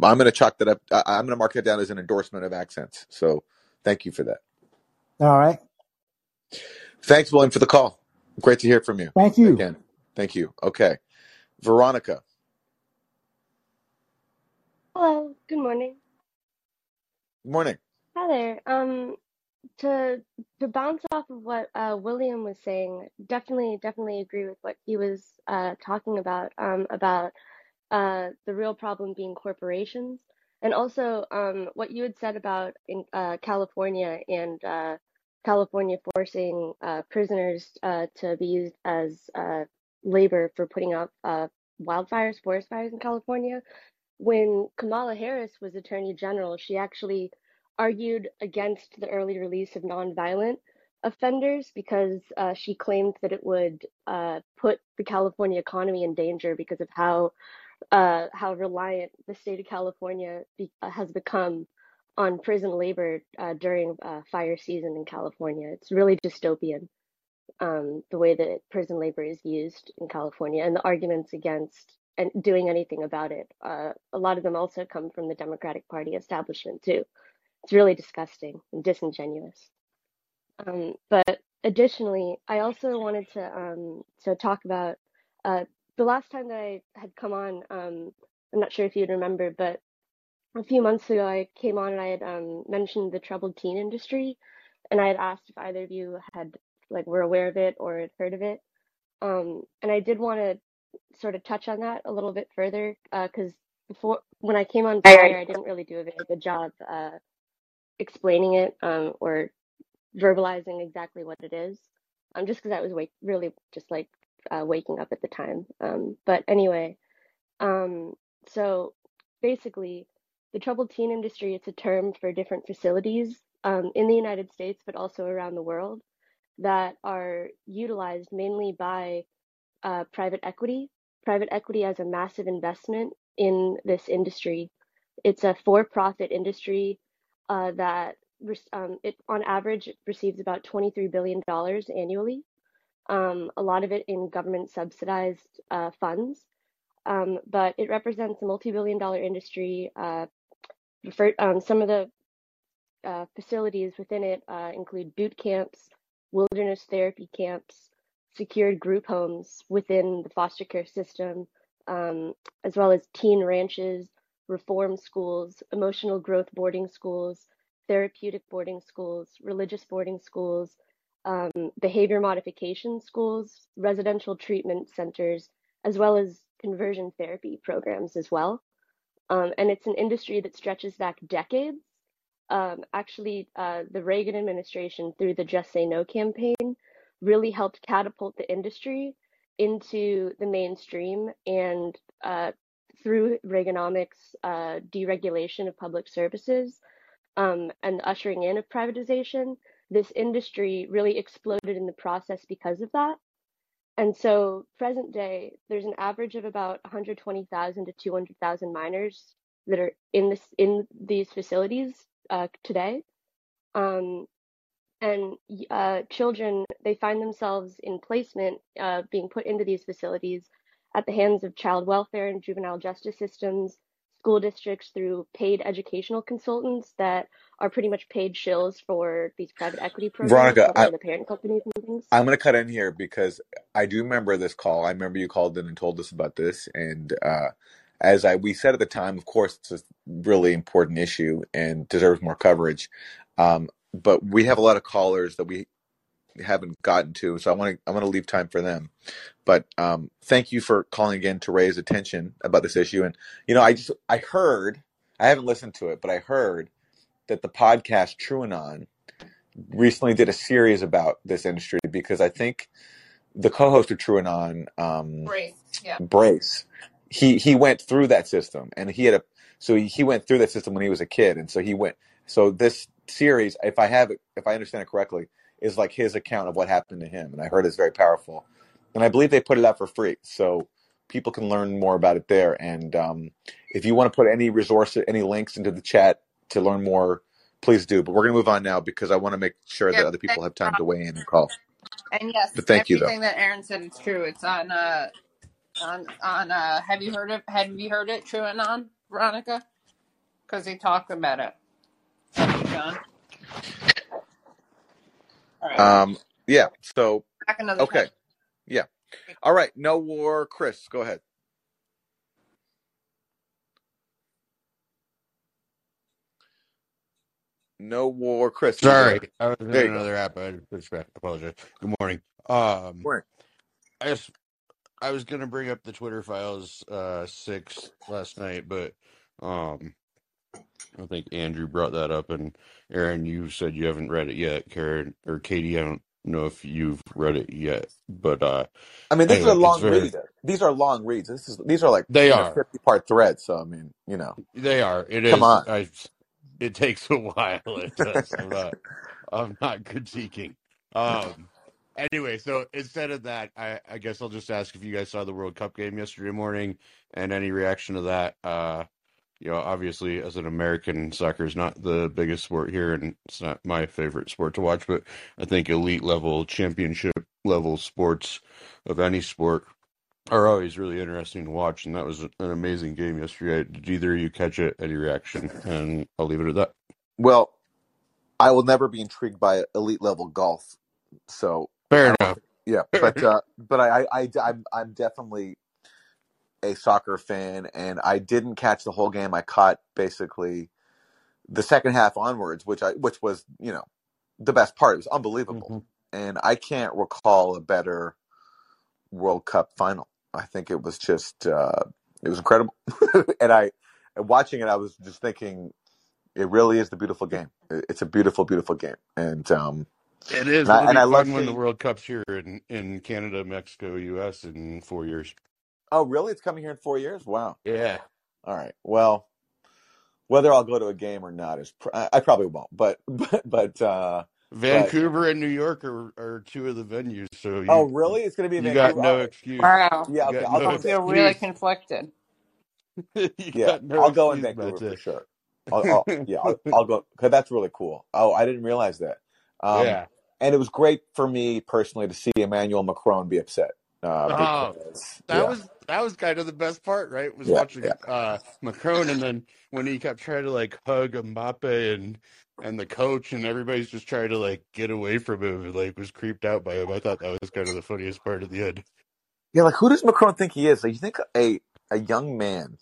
I'm gonna chalk that up. I, I'm gonna mark that down as an endorsement of accents. So thank you for that. All right. Thanks, William, for the call. Great to hear from you Thank you. again. Thank you. Okay, Veronica. Hello, good morning. Good morning. Hi there. Um, to to bounce off of what uh, William was saying, definitely, definitely agree with what he was uh, talking about, um, about uh, the real problem being corporations, and also um, what you had said about in uh, California and uh, California forcing uh, prisoners to be used as labor for putting out uh, wildfires, forest fires in California. when Kamala Harris was Attorney General, she actually argued against the early release of nonviolent offenders because uh, she claimed that it would uh, put the California economy in danger because of how uh, how reliant the state of California be, uh, has become on prison labor uh, during uh, fire season in California. It's really dystopian um, the way that prison labor is used in California and the arguments against and doing anything about it. A lot of them also come from the Democratic Party establishment too. It's really disgusting and disingenuous. Um, but additionally, I also wanted to um to talk about uh the last time that I had come on. Um, I'm not sure if you'd remember, but a few months ago I came on and I had um mentioned the troubled teen industry, and I had asked if either of you had like were aware of it or had heard of it. Um, and I did want to sort of touch on that a little bit further because before when I came on prior, I didn't really do a very good job uh explaining it um or verbalizing exactly what it is. Um, just because I was wake really just like uh, waking up at the time. Um, but anyway, um, so basically, the troubled teen industry, it's a term for different facilities um, in the United States, but also around the world that are utilized mainly by uh, private equity. Private equity has a massive investment in this industry. It's a for-profit industry uh, that um, it on average receives about $23 billion annually. Um, a lot of it in government subsidized uh, funds, um, but it represents a multi-billion dollar industry. Uh, for, um, some of the uh, facilities within it uh, include boot camps, wilderness therapy camps, secured group homes within the foster care system, um, as well as teen ranches, reform schools, emotional growth boarding schools, therapeutic boarding schools, religious boarding schools, um, behavior modification schools, residential treatment centers, as well as conversion therapy programs as well. Um, and it's an industry that stretches back decades um, actually uh, the Reagan administration through the Just Say No campaign really helped catapult the industry into the mainstream and uh, through Reaganomics uh, deregulation of public services um, and the ushering in of privatization, this industry really exploded in the process because of that. And so, present day, there's an average of about 120,000 to 200,000 minors that are in this in these facilities uh, today. Um, and uh, children, they find themselves in placement, uh, being put into these facilities at the hands of child welfare and juvenile justice systems, school districts through paid educational consultants that are pretty much paid shills for these private equity programs Veronica, I, the parent companies and things. I'm going to cut in here because I do remember this call. I remember you called in and told us about this, and uh, as I we said at the time, of course, it's a really important issue and deserves more coverage. Um, but we have a lot of callers that we haven't gotten to, so I want to I want to leave time for them. But um, thank you for calling again to raise attention about this issue. And you know, I just I heard I haven't listened to it, but I heard that the podcast TrueAnon recently did a series about this industry because I think the co-host of TrueAnon, um, Brace. Yeah. Brace, he he went through that system and he had a so he, he went through that system when he was a kid and so he went so this series if i have if i understand it correctly is like his account of what happened to him and i heard it's very powerful. And i believe they put it out for free so people can learn more about it there. And um, if you want to put any resources any links into the chat to learn more please do. But we're going to move on now because i want to make sure that other people have time to weigh in and call. And yes, but thank you though. everything that Aaron said is true. It's on uh on on uh have you heard of have you heard it TrueAnon veronica? Because he talked about it. John right um yeah so back another time okay yeah all right no war chris go ahead no war chris Sorry, I was in there you go another app. I had to push back. Apologize. Good morning. Um, Morning. I just I was gonna bring up the Twitter files uh six last night, but um, I think Andrew brought that up, and Aaron, you said you haven't read it yet. Karen or Katie, I don't know if you've read it yet, but uh, I mean, this is a long very. read. These are long reads. This is these are like They are. fifty part threads. So I mean, you know, They are. It come is. on. I. It takes a while. It does. I'm not. I'm not critiquing. Um. Anyway, so instead of that, I, I guess I'll just ask if you guys saw the World Cup game yesterday morning and any reaction to that. Uh, you know, obviously, as an American, soccer is not the biggest sport here, and it's not my favorite sport to watch. But I think elite level, championship level sports of any sport are always really interesting to watch, and that was an amazing game yesterday. Did either of you catch it? Any reaction? And I'll leave it at that. Well, I will never be intrigued by elite level golf So Fair enough. yeah, but uh, but I, I, I I'm I'm definitely a soccer fan, and I didn't catch the whole game. I caught basically the second half onwards, which I which was you know the best part. It was unbelievable, Mhm. and I can't recall a better World Cup final. I think it was just uh, it was incredible, and I watching it, I was just thinking, it really is the beautiful game. It's a beautiful, beautiful game, and um, It is. and I, and I love fun when the. World Cup's here in, in Canada, Mexico, U.S. in four years. Oh, really? It's coming here in four years? Wow. Yeah. All right. Well, whether I'll go to a game or not is pr- I I probably won't, but but but uh, but Vancouver and New York are, are two of the venues, so oh, really? It's going to be in you got no Oh, excuse. Wow. yeah. Okay, I'll no go I in. Va- feel really conflicted. Yeah, no I'll go in Vancouver for Matt. sure. I'll, I'll yeah, I'll, I'll go because that's really cool. Oh, I didn't realize that. Um, yeah. and it was great for me personally to see Emmanuel Macron be upset. Uh, Oh, that yeah, was that was kind of the best part, right? Was yeah, yeah. watching uh Macron and then when he kept trying to like hug Mbappe and and the coach and everybody's just trying to like get away from him and like was creeped out by him. I thought that was kind of the funniest part at the end. Yeah, like who does Macron think he is? Like, you think a a young man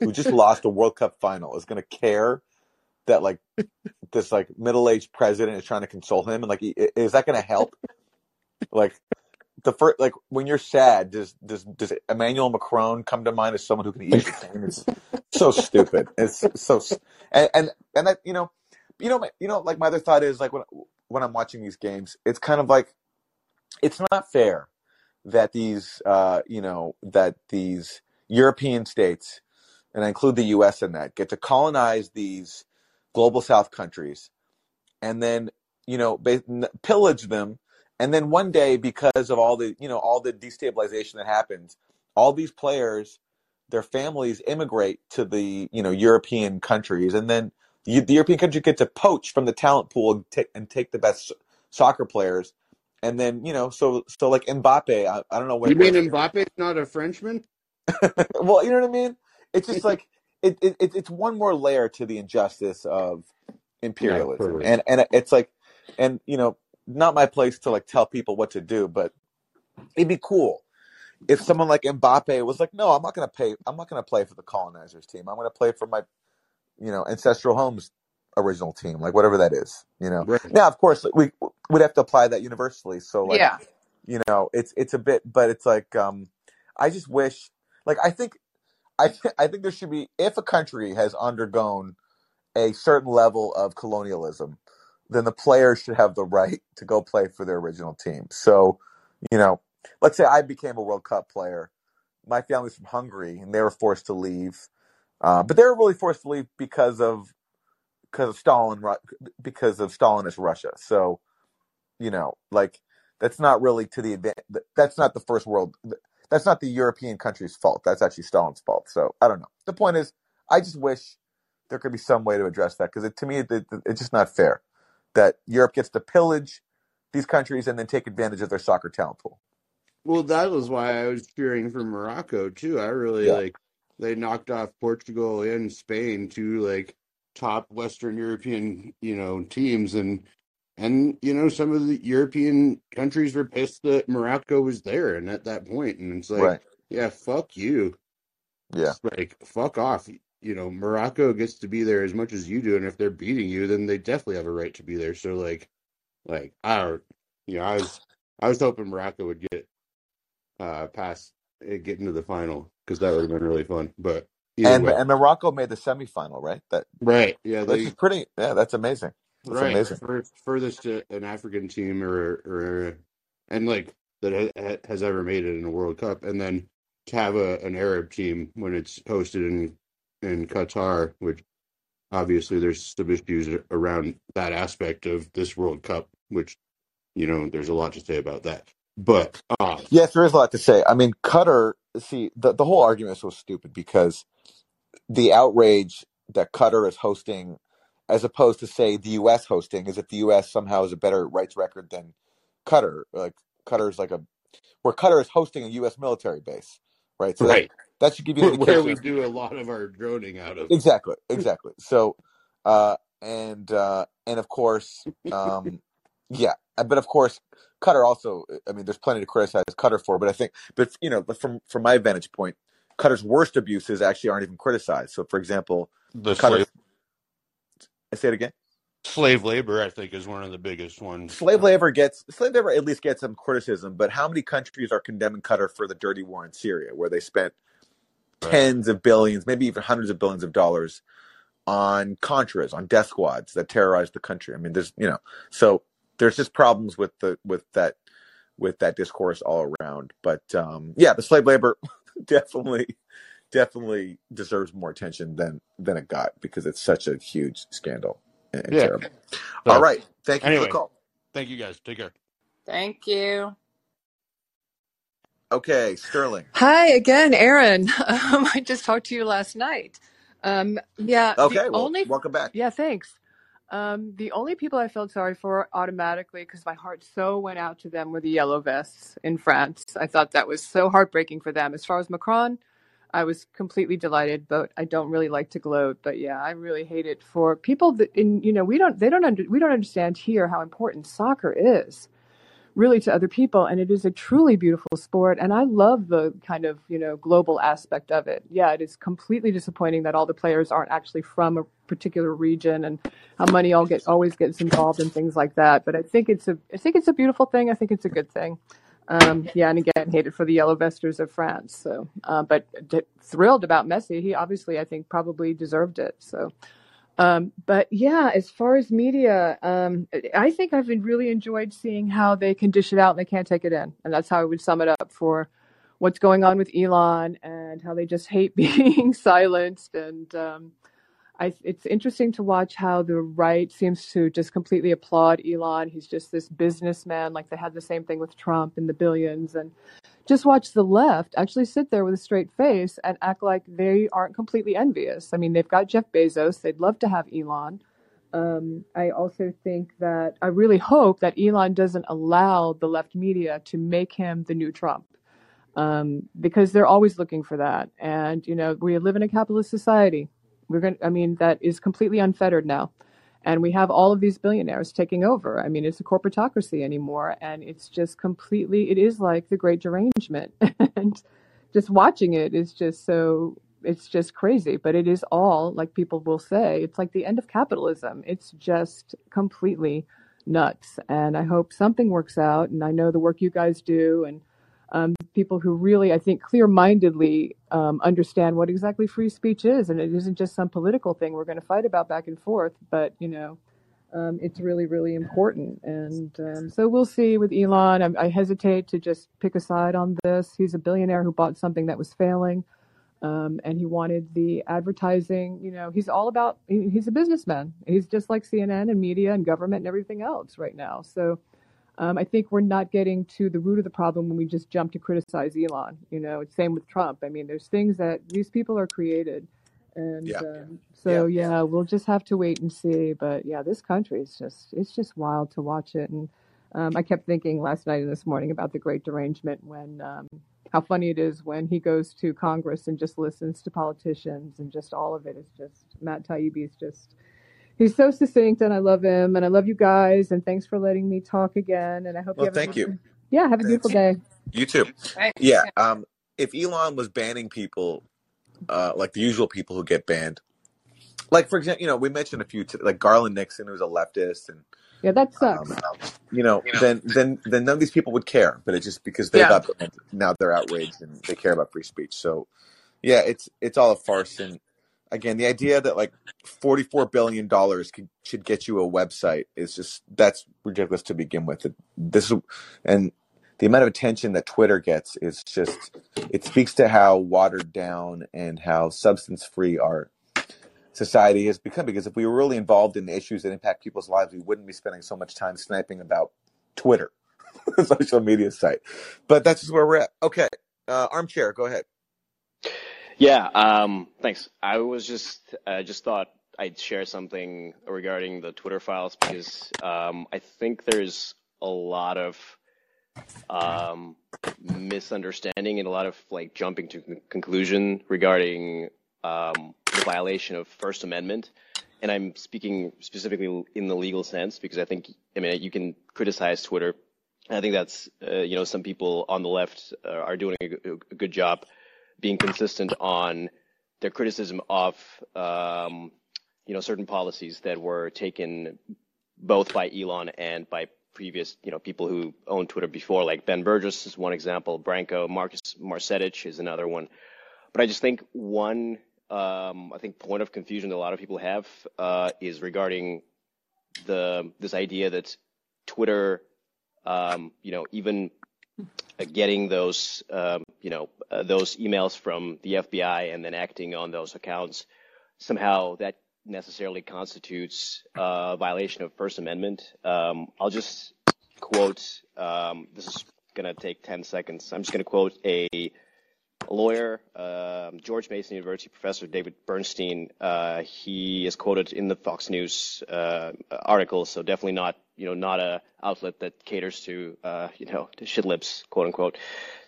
who just lost a World Cup final is going to care that like this like middle aged president is trying to console him, and like is that going to help? Like the first, like when you're sad, does does does Emmanuel Macron come to mind as someone who can ease your pain? It's so stupid. It's so and and and that you know, you know, my, you know, like my other thought is like when when I'm watching these games, it's kind of like it's not fair that these uh you know that these European states and I include the US in that get to colonize these global south countries and then you know pillage them and then one day because of all the you know all the destabilization that happens all these players their families immigrate to the you know European countries and then you, the European country get to poach from the talent pool and take, and take the best soccer players and then you know so so like Mbappe I, I don't know where, You mean Mbappe's not a Frenchman? well you know what I mean it's just like it, it, it it's one more layer to the injustice of imperialism totally. and and it's like and you know not my place to like tell people what to do but it'd be cool if someone like Mbappe was like no I'm not going to pay I'm not going to play for the colonizers team I'm going to play for my you know ancestral homes original team like whatever that is you know Right. now of course we would have to apply that universally so like Yeah. you know it's it's a bit but it's like um I just wish like I think I th- I think there should be if a country has undergone a certain level of colonialism, then the players should have the right to go play for their original team. So, you know, let's say I became a World Cup player. My family's from Hungary, and they were forced to leave, uh, but they were really forced to leave because of because of Stalin, because of Stalinist Russia. So, you know, like that's not really to the. That's not the first world. That's not the European country's fault. That's actually Stalin's fault. So I don't know. The point is, I just wish there could be some way to address that because to me, it, it, it's just not fair that Europe gets to pillage these countries and then take advantage of their soccer talent pool. Well, that was why I was cheering for Morocco too. I really Yeah, like they knocked off Portugal and Spain, two like top Western European, you know, teams and and you know some of the European countries were pissed that Morocco was there and at that point and it's like, right. yeah, fuck you. Yeah, It's like fuck off. You know, Morocco gets to be there as much as you do and if they're beating you, then they definitely have a right to be there. So like like I don't you know, I was I was hoping Morocco would get uh, past uh, getting to the final because that would have been really fun. But and way, and Morocco made the semifinal, right? That right? Yeah, which is pretty. Yeah, that's amazing. That's right amazing. first furthest to an African team or or and like that has ever made it in a World Cup, and then to have a an Arab team when it's hosted in in Qatar, which obviously there's some issues around that aspect of this World Cup, which you know there's a lot to say about that. But uh, Yes, there is a lot to say. I mean, Qatar. See, the the whole argument is so stupid because the outrage that Qatar is hosting, as opposed to say the U.S. hosting, is if the U.S. somehow has a better rights record than Qatar. Like Qatar is like a where Qatar is hosting a U.S. military base, right? So that right that should give you an where indication we do a lot of our droning out of. exactly, exactly. So, uh, and uh, and of course, um, Yeah, but of course, Qatar also. I mean, there's plenty to criticize Qatar for, but I think, but you know, but from from my vantage point, Qatar's worst abuses actually aren't even criticized. So, for example, The Qatar. slave I say it again. slave labor, I think, is one of the biggest ones. Slave labor gets slave labor at least gets some criticism, but how many countries are condemning Qatar for the dirty war in Syria, where they spent Right. Tens of billions, maybe even hundreds of billions of dollars on contras, on death squads that terrorized the country? I mean, there's you know, so there's just problems with the with that with that discourse all around. But um, yeah, the slave labor definitely definitely deserves more attention than than it got because it's such a huge scandal and, and Yeah. terrible. All So right, thank you for the call. thank you guys. Take care. Thank you. Okay, Sterling. Hi again, Aaron. Um, I just talked to you last night. Um, yeah, the Okay, well, only, welcome back. yeah, thanks. Um, the only people I felt sorry for automatically, because my heart so went out to them, were the yellow vests in France. I thought that was so heartbreaking for them. As far as Macron, I was completely delighted, but I don't really like to gloat. But yeah, I really hate it for people that, in you know, we don't, they don't, under, we don't understand here how important soccer is really to other people and it is a truly beautiful sport and i love the kind of you know global aspect of it. Yeah it is completely disappointing that all the players aren't actually from a particular region and how money all get always gets involved in things like that but i think it's a i think it's a beautiful thing i think it's a good thing. Um, yeah and again hated for the yellow vesters of france so uh, but d- thrilled about messi he obviously i think probably deserved it so um, but yeah, as far as media, um, I think I've really enjoyed seeing how they can dish it out and they can't take it in. And that's how I would sum it up for what's going on with Elon and how they just hate being silenced. And um, I, it's interesting to watch how the right seems to just completely applaud Elon. He's just this businessman, like they had the same thing with Trump and the billions. And just watch the left actually sit there with a straight face and act like they aren't completely envious. I mean, they've got Jeff Bezos. They'd love to have Elon. Um, I also think that I really hope that Elon doesn't allow the left media to make him the new Trump um, because they're always looking for that. And you know, we live in a capitalist society. We're going. to I mean, that is completely unfettered now, and we have all of these billionaires taking over. I mean, it's a corporatocracy anymore, and it's just completely. It is like the Great Derangement, and just watching it is just so. It's just crazy, but it is all like people will say. It's like the end of capitalism. It's just completely nuts, and I hope something works out. And I know the work you guys do, and um, people who really, I think, clear mindedly um, understand what exactly free speech is. And it isn't just some political thing we're going to fight about back and forth, but, you know, um, it's really, really important. And um, so we'll see with Elon. I, I hesitate to just pick a side on this. He's a billionaire who bought something that was failing. Um, and he wanted the advertising. You know, he's all about. He, he's a businessman. He's just like CNN and media and government and everything else right now. So, um, I think we're not getting to the root of the problem when we just jump to criticize Elon. You know, it's same with Trump. I mean, there's things that these people are created, and Yeah, um, yeah, so yeah, we'll just have to wait and see. But yeah, this country is just it's just wild to watch it. And um, I kept thinking last night and this morning about the Great Derangement when um, how funny it is when he goes to Congress and just listens to politicians and just all of it is just Matt Taibbi is just He's so succinct, and I love him, and I love you guys, and thanks for letting me talk again. And I hope you Well, have a thank beautiful, you. yeah, have a beautiful day. You too. Yeah. Um, if Elon was banning people, uh, like the usual people who get banned, like for example, you know, we mentioned a few, t- like Garland Nixon, who's a leftist, and Yeah, that sucks. um, you know, then then then none of these people would care. But it's just because they Yeah, got banned, now they're outraged and they care about free speech. So yeah, it's it's all a farce. And again, the idea that like forty four billion dollars should get you a website is just that's ridiculous to begin with. This is, and the amount of attention that Twitter gets is just it speaks to how watered down and how substance free our society has become. Because if we were really involved in the issues that impact people's lives, we wouldn't be spending so much time sniping about Twitter, social media site. But that's just where we're at. Okay, uh, armchair, go ahead. Yeah, um, thanks. I was just uh, just thought I'd share something regarding the Twitter files because um, I think there's a lot of um, misunderstanding and a lot of like jumping to con- conclusion regarding um, the violation of First Amendment and I'm speaking specifically in the legal sense because I think, I mean, you can criticize Twitter. I think that's, uh, you know, some people on the left uh, are doing a, a, good job being consistent on their criticism of, um, you know, certain policies that were taken both by Elon and by previous, you know, people who owned Twitter before, like Ben Burgis is one example, Branko Marcus Marcetic is another one. But I just think one um, I think point of confusion that a lot of people have uh, is regarding the this idea that Twitter, um, you know, even getting those, um, you know, uh, those emails from the FBI and then acting on those accounts, somehow that necessarily constitutes a uh, violation of First Amendment. Um, I'll just quote. Um, this is going to take 10 seconds. I'm just going to quote a a lawyer, uh, George Mason University professor David Bernstein. Uh, he is quoted in the Fox News uh, article, so definitely not, you know, not a outlet that caters to, uh, you know, to shit lips, quote unquote.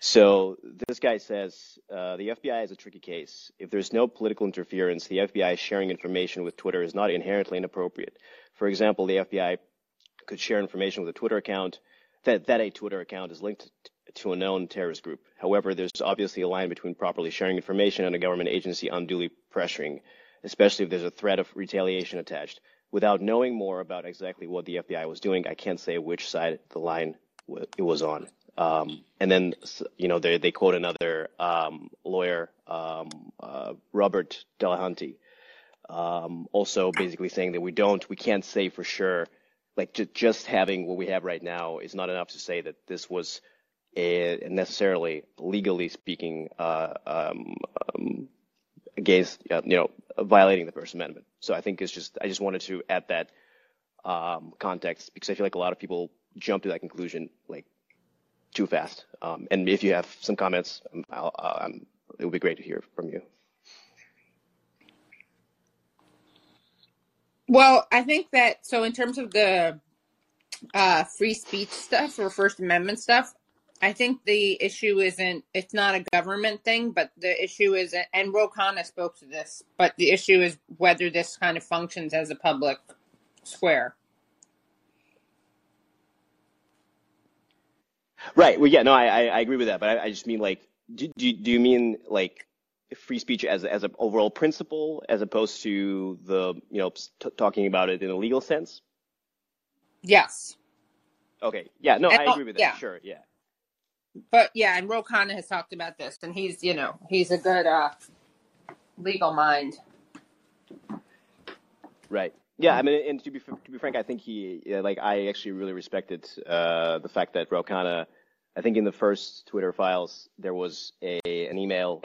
So this guy says uh, the FBI is a tricky case. If there's no political interference, the FBI sharing information with Twitter is not inherently inappropriate. For example, the FBI could share information with a Twitter account that that a Twitter account is linked to a known terrorist group. However, there's obviously a line between properly sharing information and a government agency unduly pressuring, especially if there's a threat of retaliation attached. Without knowing more about exactly what the FBI was doing, I can't say which side the line it was on. Um, and then, you know, they, they quote another um, lawyer, um, uh, Robert Delahunty, um, also basically saying that we don't, we can't say for sure, like just having what we have right now is not enough to say that this was necessarily legally speaking uh, um, um, against uh, you know violating the First Amendment. So I think it's just I just wanted to add that um, context because I feel like a lot of people jump to that conclusion like too fast. Um, and if you have some comments, um, uh, it would be great to hear from you. Well, I think that so in terms of the uh, free speech stuff or First Amendment stuff, I think the issue isn't it's not a government thing, but the issue is and Ro Khanna spoke to this, but the issue is whether this kind of functions as a public square. Right. Well, yeah, no, I I, agree with that, but I, I just mean like, do, do do you mean like free speech as as an overall principle, as opposed to the you know t- talking about it in a legal sense? Yes. Okay. Yeah. No, and, I agree with that. Yeah. Sure. Yeah but yeah, and Ro Khanna has talked about this, and he's you know he's a good uh, legal mind. Right. Yeah. I mean, and to be to be frank, I think he like I actually really respected uh, the fact that Ro Khanna. I think in the first Twitter files there was a an email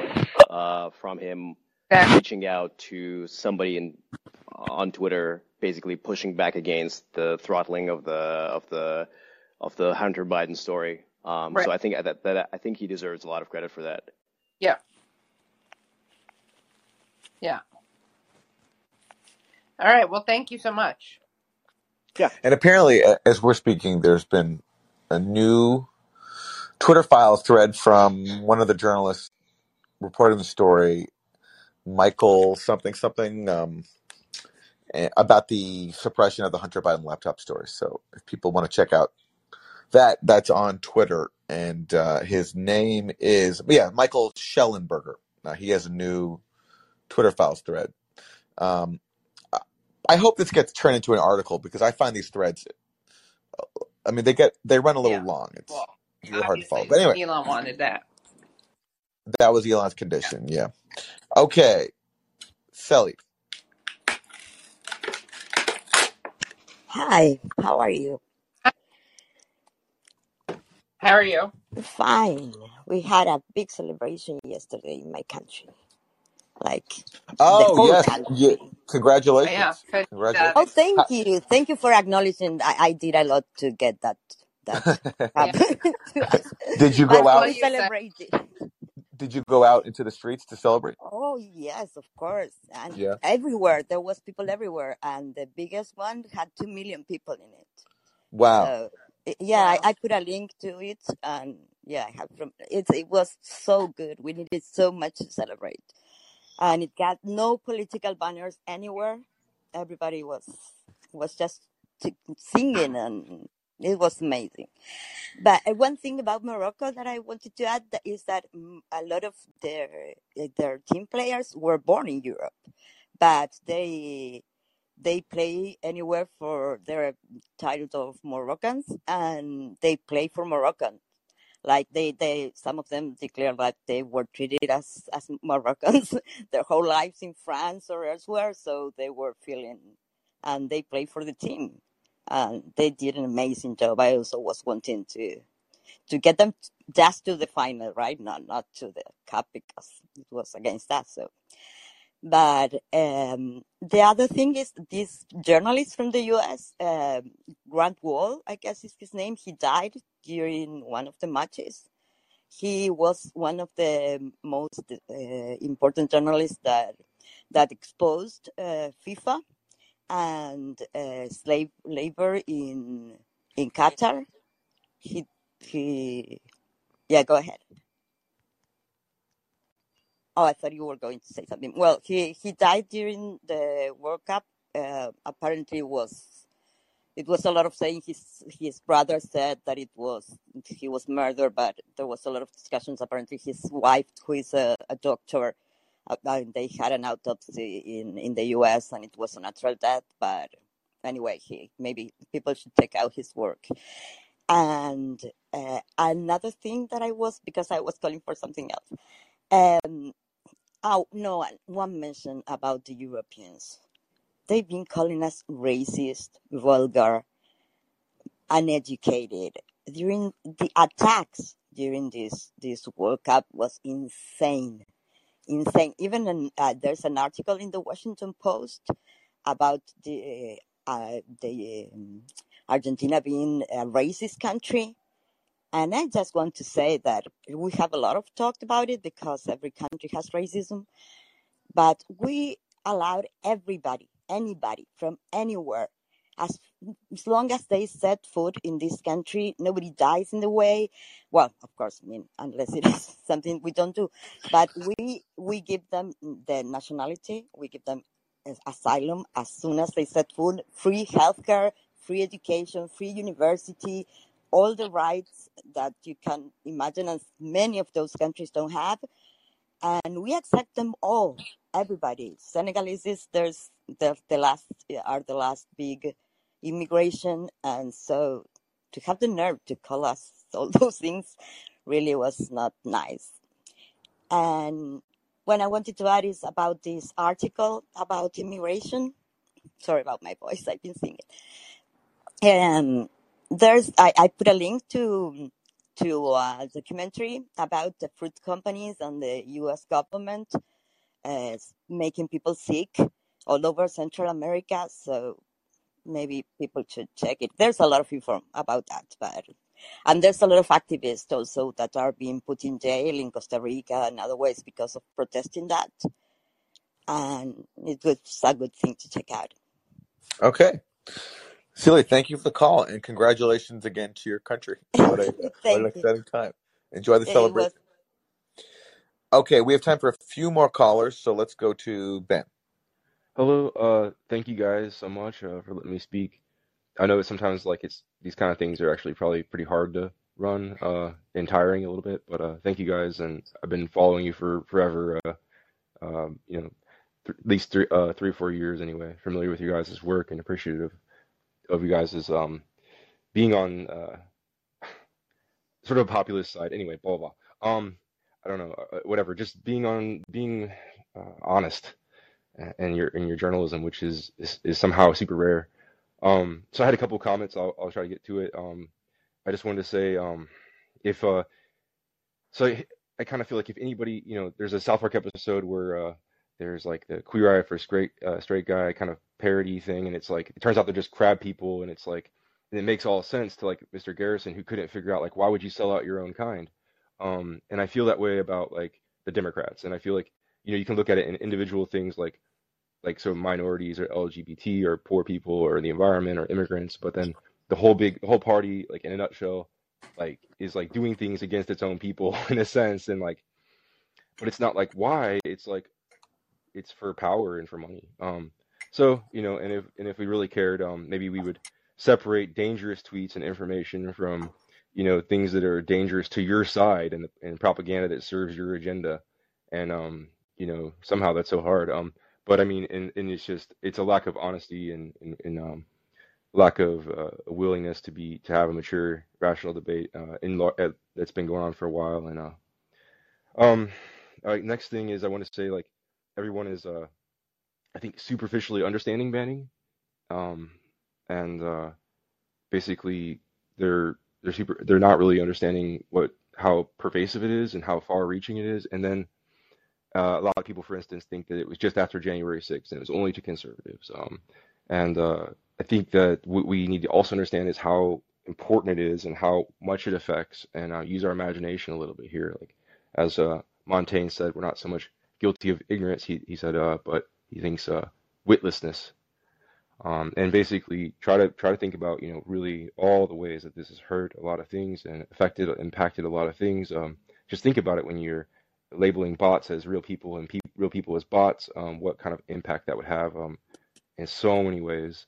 uh, from him yeah. reaching out to somebody in on Twitter, basically pushing back against the throttling of the of the of the Hunter Biden story. Um, right. So I think that, that I think he deserves a lot of credit for that. Yeah. Yeah. All right. Well, thank you so much. Yeah. And apparently, as we're speaking, there's been a new Twitter file thread from one of the journalists reporting the story, Michael something something, um, eh, about the suppression of the Hunter Biden laptop story. So if people want to check out that that's on Twitter, and uh, his name is yeah Michael Shellenberger. Now he has a new Twitter files thread. Um, I hope this gets turned into an article because I find these threads. I mean, they get they run a little yeah. long. It's well, really hard to follow. But anyway, Elon wanted that. That was Elon's condition. Yeah. yeah. Okay, Sally. Hi. How are you? How are you? Fine. We had a big celebration yesterday in my country. Like the Oh whole yes, country. yeah. Oh, yeah, Congratulations, good. congratulations. Oh, thank you. Thank you for acknowledging I, I did a lot to get that that Yeah. happen to us. Did you But go out? Well, we you said celebrated. Did you go out into the streets to celebrate? Oh yes, of course. And Yeah. everywhere there was people everywhere, and the biggest one had two million people in it. Wow. So i- yeah, I, wow. I put a link to it, and yeah, I have from it. It was so good. We needed so much to celebrate, and it got no political banners anywhere. everybody was was just singing, and it was amazing. But uh, one thing about Morocco that I wanted to add is that mm, a lot of their uh, their team players were born in Europe, but they they play anywhere for their titles of Moroccans, and they play for Moroccan. Like they, they, some of them declare that they were treated as as Moroccans their whole lives in France or elsewhere, so they were feeling, and they play for the team, and they did an amazing job. I also was wanting to to get them just to the final, right? Not not to the cup because it was against us. So, but um, the other thing is this journalist from the U.S. um Grant Wahl, I guess is his name. He died during one of the matches. He was one of the most uh, important journalists that that exposed uh, FIFA and uh, slave labor in in Qatar. He he yeah, go ahead. Oh, I thought you were going to say something. Well, he he died during the World Cup. Uh, apparently, it was it was a lot of saying. His his brother said that it was he was murdered, but there was a lot of discussions. Apparently, his wife, who is a, a doctor, uh, they had an autopsy in in the U.S. and it was a natural death. But anyway, he maybe people should check out his work. And uh, another thing that I was because I was calling for something else. Um, oh no, one mention about the Europeans. They've been calling us racist, vulgar, uneducated. During the attacks during this this World Cup was insane, insane. Even an, uh, there's an article in the Washington Post about the uh, the um, Argentina being a racist country. And I just want to say that we have a lot of talked about it because every country has racism, but we allowed everybody, anybody from anywhere, as as long as they set foot in this country, nobody dies in the way. Well, of course, I mean, unless it is something we don't do, but we we give them the nationality, we give them asylum as soon as they set foot, free healthcare, free education, free university, all the rights that you can imagine, and many of those countries don't have and we accept them all, everybody. Senegalese is there's the the last are the last big immigration, and so to have the nerve to call us all those things really was not nice. And what I wanted to add is about this article about immigration. Sorry about my voice; I've been singing. Um, there's I, I put a link to to a documentary about the fruit companies and the U.S. government uh, making people sick all over Central America. So maybe people should check it. There's a lot of info about that, but and there's a lot of activists also that are being put in jail in Costa Rica and other ways because of protesting that. And it was a good thing to check out. Okay. Celia, thank you for the call and congratulations again to your country. What a what an Thank you. exciting time. Enjoy the It was celebration. Okay, we have time for a few more callers, so let's go to Ben. Hello, uh, thank you guys so much uh, for letting me speak. I know that sometimes like it's these kind of things are actually probably pretty hard to run uh, and tiring a little bit, but uh, thank you guys, and I've been following you for forever. Uh, um, you know, th at least three, uh, three or four years anyway. Familiar with you guys' work and appreciative of you guys' is um being on uh sort of a populist side. Anyway, blah blah. blah. Um, I don't know, uh, whatever. Just being on being uh, honest and your in your journalism, which is, is is somehow super rare. Um, so I had a couple comments. I'll I'll try to get to it. Um, I just wanted to say, um, if uh, so I, I kind of feel like if anybody, you know, there's a South Park episode where uh, there's like the Queer Eye for Straight uh, Straight Guy kind of parody thing, and it's like it turns out they're just crab people, and it's like and it makes all sense to like Mr. Garrison who couldn't figure out like why would you sell out your own kind? Um, and I feel that way about like the Democrats, and I feel like you know you can look at it in individual things like like so minorities or LGBT or poor people or the environment or immigrants, but then the whole big the whole party like in a nutshell like is like doing things against its own people in a sense and like but it's not like why it's like it's for power and for money um So, you know, and if and if we really cared, um, maybe we would separate dangerous tweets and information from, you know, things that are dangerous to your side and and propaganda that serves your agenda. And um, you know, somehow that's so hard. Um, but I mean, and, and it's just it's a lack of honesty and and, and um lack of uh, willingness to be to have a mature, rational debate uh, in that's been going on for a while. And uh, um, all right, next thing is I want to say like everyone is uh I think superficially understanding banning, um, and uh, basically they're they're super they're not really understanding what how pervasive it is and how far reaching it is. And then uh, a lot of people, for instance, think that it was just after January 6th and it was only to conservatives. Um, and uh, I think that what we need to also understand is how important it is and how much it affects, and uh, use our imagination a little bit here. Like as uh, Montaigne said, we're not so much guilty of ignorance, he, he said, uh, but he thinks uh, witlessness. Um, and basically try to try to think about you know really all the ways that this has hurt a lot of things and affected impacted a lot of things. Um, just think about it when you're labeling bots as real people and pe- real people as bots. Um, what kind of impact that would have um, in so many ways.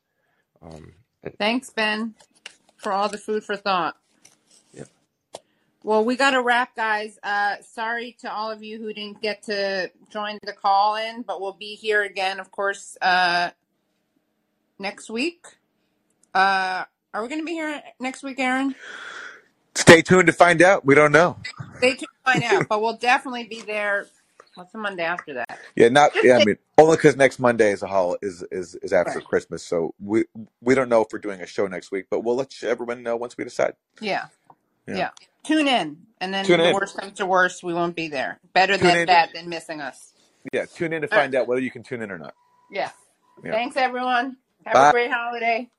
Um, Thanks, Ben, for all the food for thought. Well, we got to wrap, guys. Uh, sorry to all of you who didn't get to join the call in, but we'll be here again, of course, uh, next week. Uh, are we going to be here next week, Aaron? Stay tuned to find out. We don't know. Stay tuned to find out, but we'll definitely be there. What's the Monday after that? Yeah, not yeah. I mean, only because next Monday is a hol is is is after right. Christmas, so we we don't know if we're doing a show next week, but we'll let everyone know once we decide. Yeah, Yeah, yeah. Tune in, and then tune the in, worst comes to worst, we won't be there. Better tune that bad than missing us. Yeah, tune in to find out whether you can tune in or not. Yeah. Yeah. Thanks, everyone. Have a great holiday.